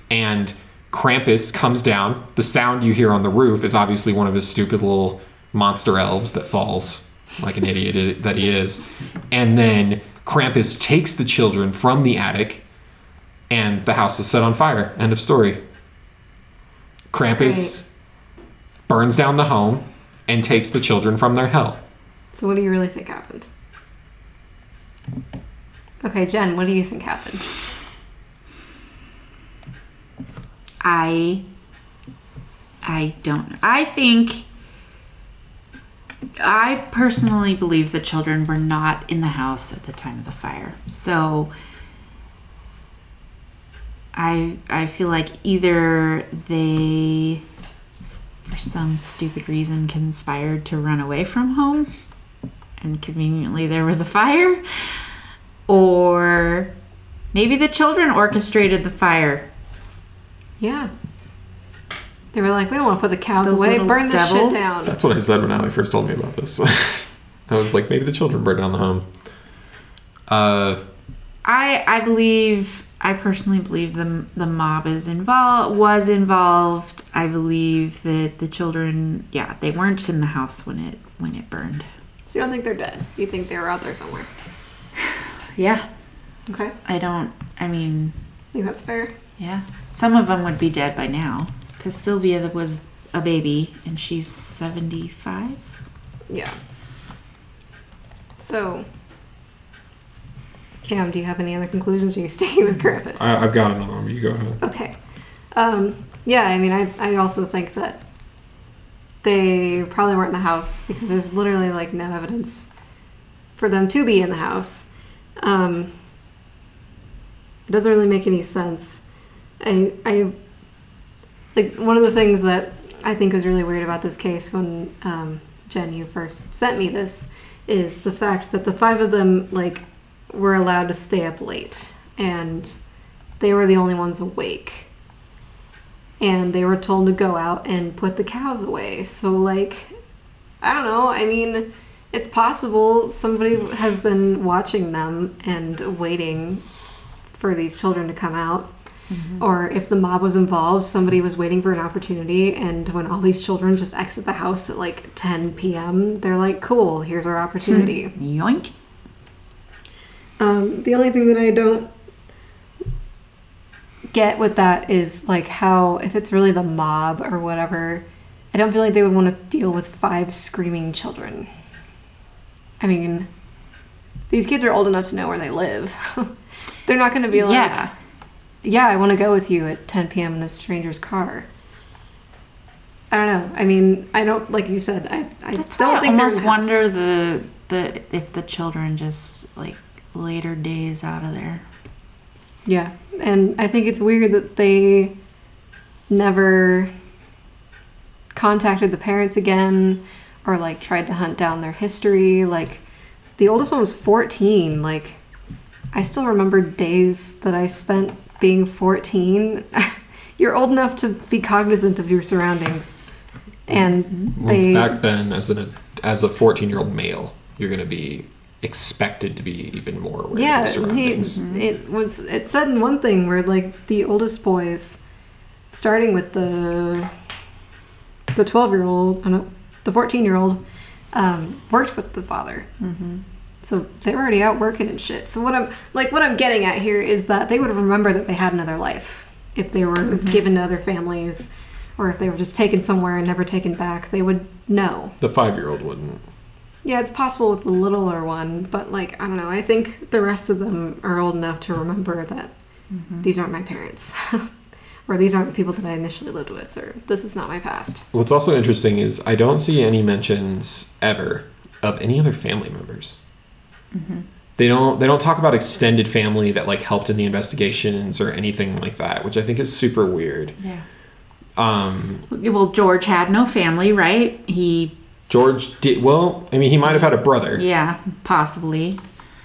And Krampus comes down. The sound you hear on the roof is obviously one of his stupid little monster elves that falls like an idiot that he is. And then Krampus takes the children from the attic and the house is set on fire. End of story. Krampus burns down the home and takes the children from their hell. So what do you really think happened? Okay, Jen, what do you think happened? I I don't know. I think I personally believe the children were not in the house at the time of the fire. So I I feel like either they for some stupid reason conspired to run away from home and conveniently there was a fire or maybe the children orchestrated the fire Yeah. They were like, we don't want to put the cows Those away. little Burn this shit down. That's what I said when Ali first told me about this. I was like, maybe the children burned down the home. Uh, I I believe I personally believe the the mob is involved was involved. I believe that the children, yeah, they weren't in the house when it when it burned. So you don't think they're dead? You think they were out there somewhere? Yeah, Okay. I I don't. I mean, think that's fair. yeah, some of them would be dead by now because Sylvia was a baby and she's seventy five. Yeah. So, Cam, do you have any other conclusions? Are you sticking with Griffiths? I, I've got another one. but You go ahead. Okay. Um, yeah, I mean, I, I also think that they probably weren't in the house because there's literally like no evidence for them to be in the house. Um, it doesn't really make any sense. I, I like one of the things that I think was really weird about this case when um, Jen, you first sent me this, is the fact that the five of them like were allowed to stay up late and they were the only ones awake and they were told to go out and put the cows away. So, like, I don't know. I mean, it's possible somebody has been watching them and waiting for these children to come out. Or if the mob was involved, somebody was waiting for an opportunity, and when all these children just exit the house at like 10 p.m., they're like, cool, here's our opportunity. Yoink. Um, the only thing that I don't get with that is like how if it's really the mob or whatever, I don't feel like they would want to deal with five screaming children. I mean, these kids are old enough to know where they live. They're not going to be like, yeah. Yeah, I want to go with you at 10 p.m. in this stranger's car. I don't know. I mean, I don't like you said. I, I That's don't why I think they're almost wonder the the if the children just like later days out of there. Yeah, and I think it's weird that they never contacted the parents again or like tried to hunt down their history. Like the oldest one was 14. Like I still remember days that I spent being 14. You're old enough to be cognizant of your surroundings. And Well, back then, as an as a 14 year old male, you're going to be expected to be even more aware yeah, of your he, surroundings. it was it said in one thing where like the oldest boys, starting with the the twelve year old, no, the fourteen year old, um, worked with the father. Mm-hmm. So they're already out working and shit. So what I'm like, what I'm getting at here is that they would remember that they had another life if they were mm-hmm. given to other families, or if they were just taken somewhere and never taken back. They would know. The five year old wouldn't. Yeah, it's possible with the littler one, but like I don't know. I think the rest of them are old enough to remember that mm-hmm. these aren't my parents, or these aren't the people that I initially lived with, or this is not my past. What's also interesting is I don't see any mentions ever of any other family members. They don't. They don't talk about extended family that like helped in the investigations or anything like that, which I think is super weird. Yeah. Um, Well, George had no family, right? He, George did well. I mean, he might have had a brother. yeah, possibly.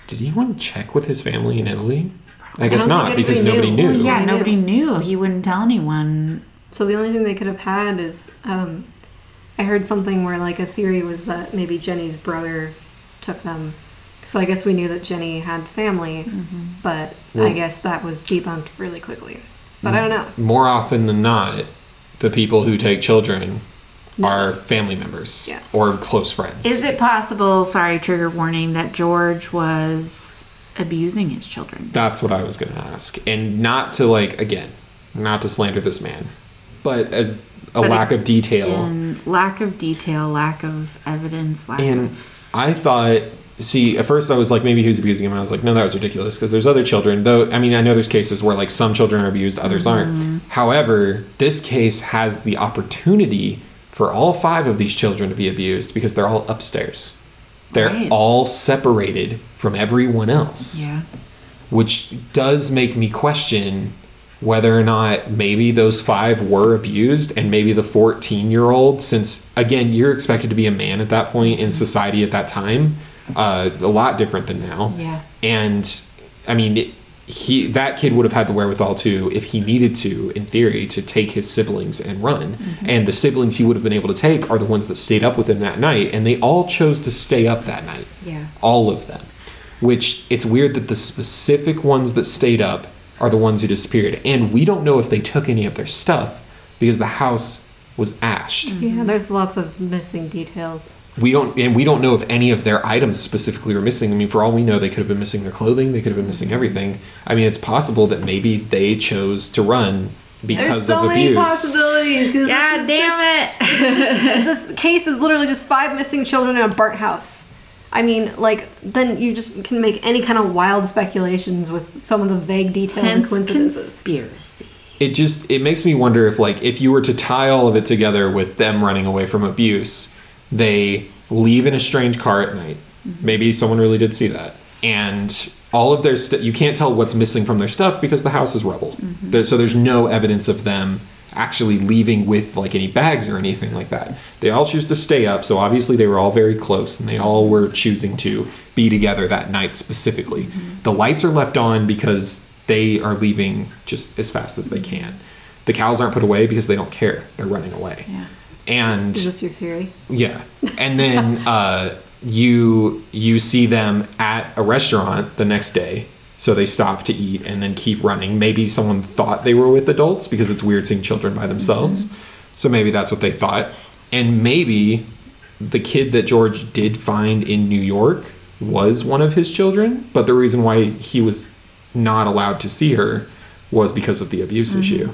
Did he want to check with his family in Italy? I guess don't because anybody nobody knew. knew. Well, yeah, Nobody nobody knew. He wouldn't tell anyone. So the only thing they could have had is um, I heard something where like a theory was that maybe Jenny's brother took them. So I guess we knew that Jenny had family, mm-hmm. but I guess that was debunked really quickly. But I don't know. More often than not, the people who take children are family members Yeah. or close friends. Is it possible, sorry, trigger warning, that George was abusing his children? That's what I was going to ask. And not to like again, not to slander this man, but as a But lack of detail. Lack of detail, lack of evidence, lack And of. I thought, see, at first I was like, maybe he was abusing him. I was like, no, that was ridiculous because there's other children. Though, I mean, I know there's cases where like some children are abused, others mm-hmm. aren't. However, this case has the opportunity for all five of these children to be abused because they're all upstairs. They're Right. all separated from everyone else Yeah. which does make me question whether or not maybe those five were abused and maybe the 14 year old since again you're expected to be a man at that point in mm-hmm. society at that time uh, a lot different than now Yeah. and i mean it- he that kid would have had the wherewithal to if he needed to in theory to take his siblings and run and the siblings he would have been able to take are the ones that stayed up with him that night and they all chose to stay up that night Yeah. all of them. which it's weird that the specific ones that stayed up are the ones who disappeared. And we don't know if they took any of their stuff because the house was ashed. Yeah, there's lots of missing details. We don't and we don't know if any of their items specifically were missing. I mean, for all we know, they could have been missing their clothing, they could have been missing everything. I mean, it's possible that maybe they chose to run because of abuse. There's so of many abuse. possibilities. 'cause God this is damn just- it! this case is literally just five missing children in a burnt house. I mean, like, then you just can make any kind of wild speculations with some of the vague details and coincidences. conspiracy. it just it makes me wonder if like if you were to tie all of it together with them running away from abuse they leave in a strange car at night. Mm-hmm. Maybe someone really did see that. And all of their stuff you can't tell what's missing from their stuff because the house is rubble. Mm-hmm. There- so there's no evidence of them actually leaving with like any bags or anything like that. They all choose to stay up so obviously they were all very close and they all were choosing to be together that night specifically. Mm-hmm. The lights are left on because they are leaving just as fast as they can. The cows aren't put away because they don't care. They're running away. Yeah. And Is this your theory? yeah. And then uh, you you see them at a restaurant the next day. So they stop to eat and then keep running. Maybe someone thought they were with adults because it's weird seeing children by themselves. So maybe that's what they thought. And maybe the kid that George did find in New York was one of his children, but the reason why he was not allowed to see her was because of the abuse issue.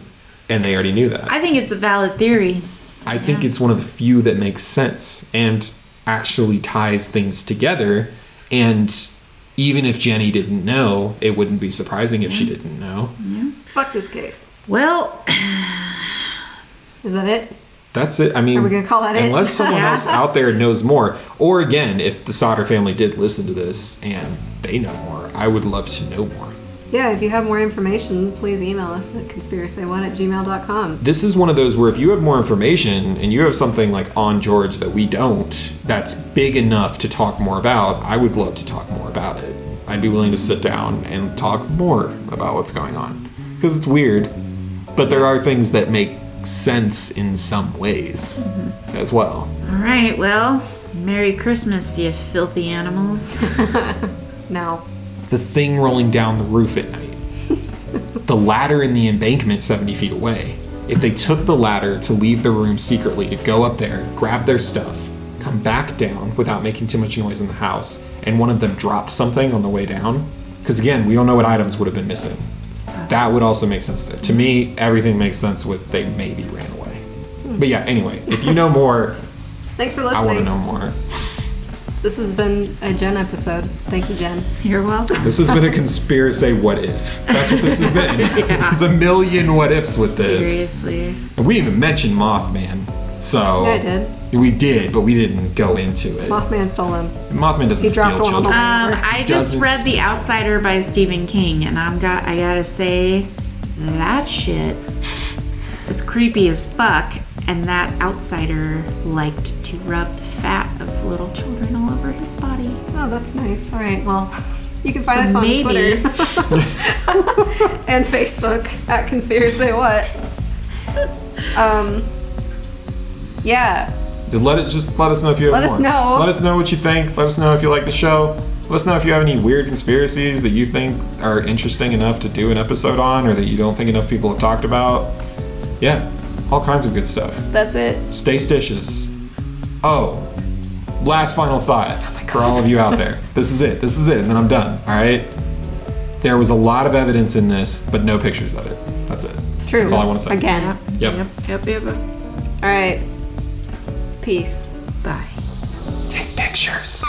And they already knew that. I think it's a valid theory. I think it's one of the few that makes sense and actually ties things together. And even if Jenny didn't know, it wouldn't be surprising if she didn't know. Fuck this case. Well, Is that it? That's it. I mean, Are we gonna call that it? unless someone Yeah. else out there knows more, or again, if the Sodder family did listen to this and they know more, I would love to know more. Yeah, if you have more information, please email us at conspiracy1 at gmail.com. This is one of those where if you have more information and you have something like on George that we don't, that's big enough to talk more about, I would love to talk more about it. I'd be willing to sit down and talk more about what's going on. Because it's weird, but there are things that make sense in some ways mm-hmm. as well. all right. Well, Merry Christmas, you filthy animals. No. The thing rolling down the roof at night, the ladder in the embankment 70 feet away. If they took the ladder to leave the room secretly, to go up there, grab their stuff, come back down without making too much noise in the house, and one of them dropped something on the way down, because again, we don't know what items would have been missing. That would also make sense to, to me. Everything makes sense with they maybe ran away. But yeah, anyway, if you know more, Thanks for listening. I want to know more. This has been a Jen episode. Thank you, Jen. You're welcome. This has been a conspiracy what if. That's what this has been. There's a million what ifs with this. Seriously. And we even mentioned Mothman. So Yeah, I did. We did, but we didn't go into it. Mothman stole him. Mothman doesn't He steal dropped one on the children. Um, I just read The steal. Outsider by Stephen King, and I'm got I gotta say that shit was creepy as fuck. And that outsider liked to rub the fat of little children all over his body. Oh, that's nice. All right. Well, you can find So us on maybe- Twitter and Facebook at Conspiracy What. Um. Yeah. Let it. Just let us know if you have Let us know. Let us know what you think. Let us know if you like the show. Let us know if you have any weird conspiracies that you think are interesting enough to do an episode on, or that you don't think enough people have talked about. Yeah, all kinds of good stuff. That's it. Stay stitious. Oh, last final thought Oh for all of you out there. This is it. This is it, and then I'm done. All right. There was a lot of evidence in this, but no pictures of it. That's it. True. That's all I want to say. Again. Yep. Yep, yep, yep. yep. All right. Peace. Bye. Take pictures.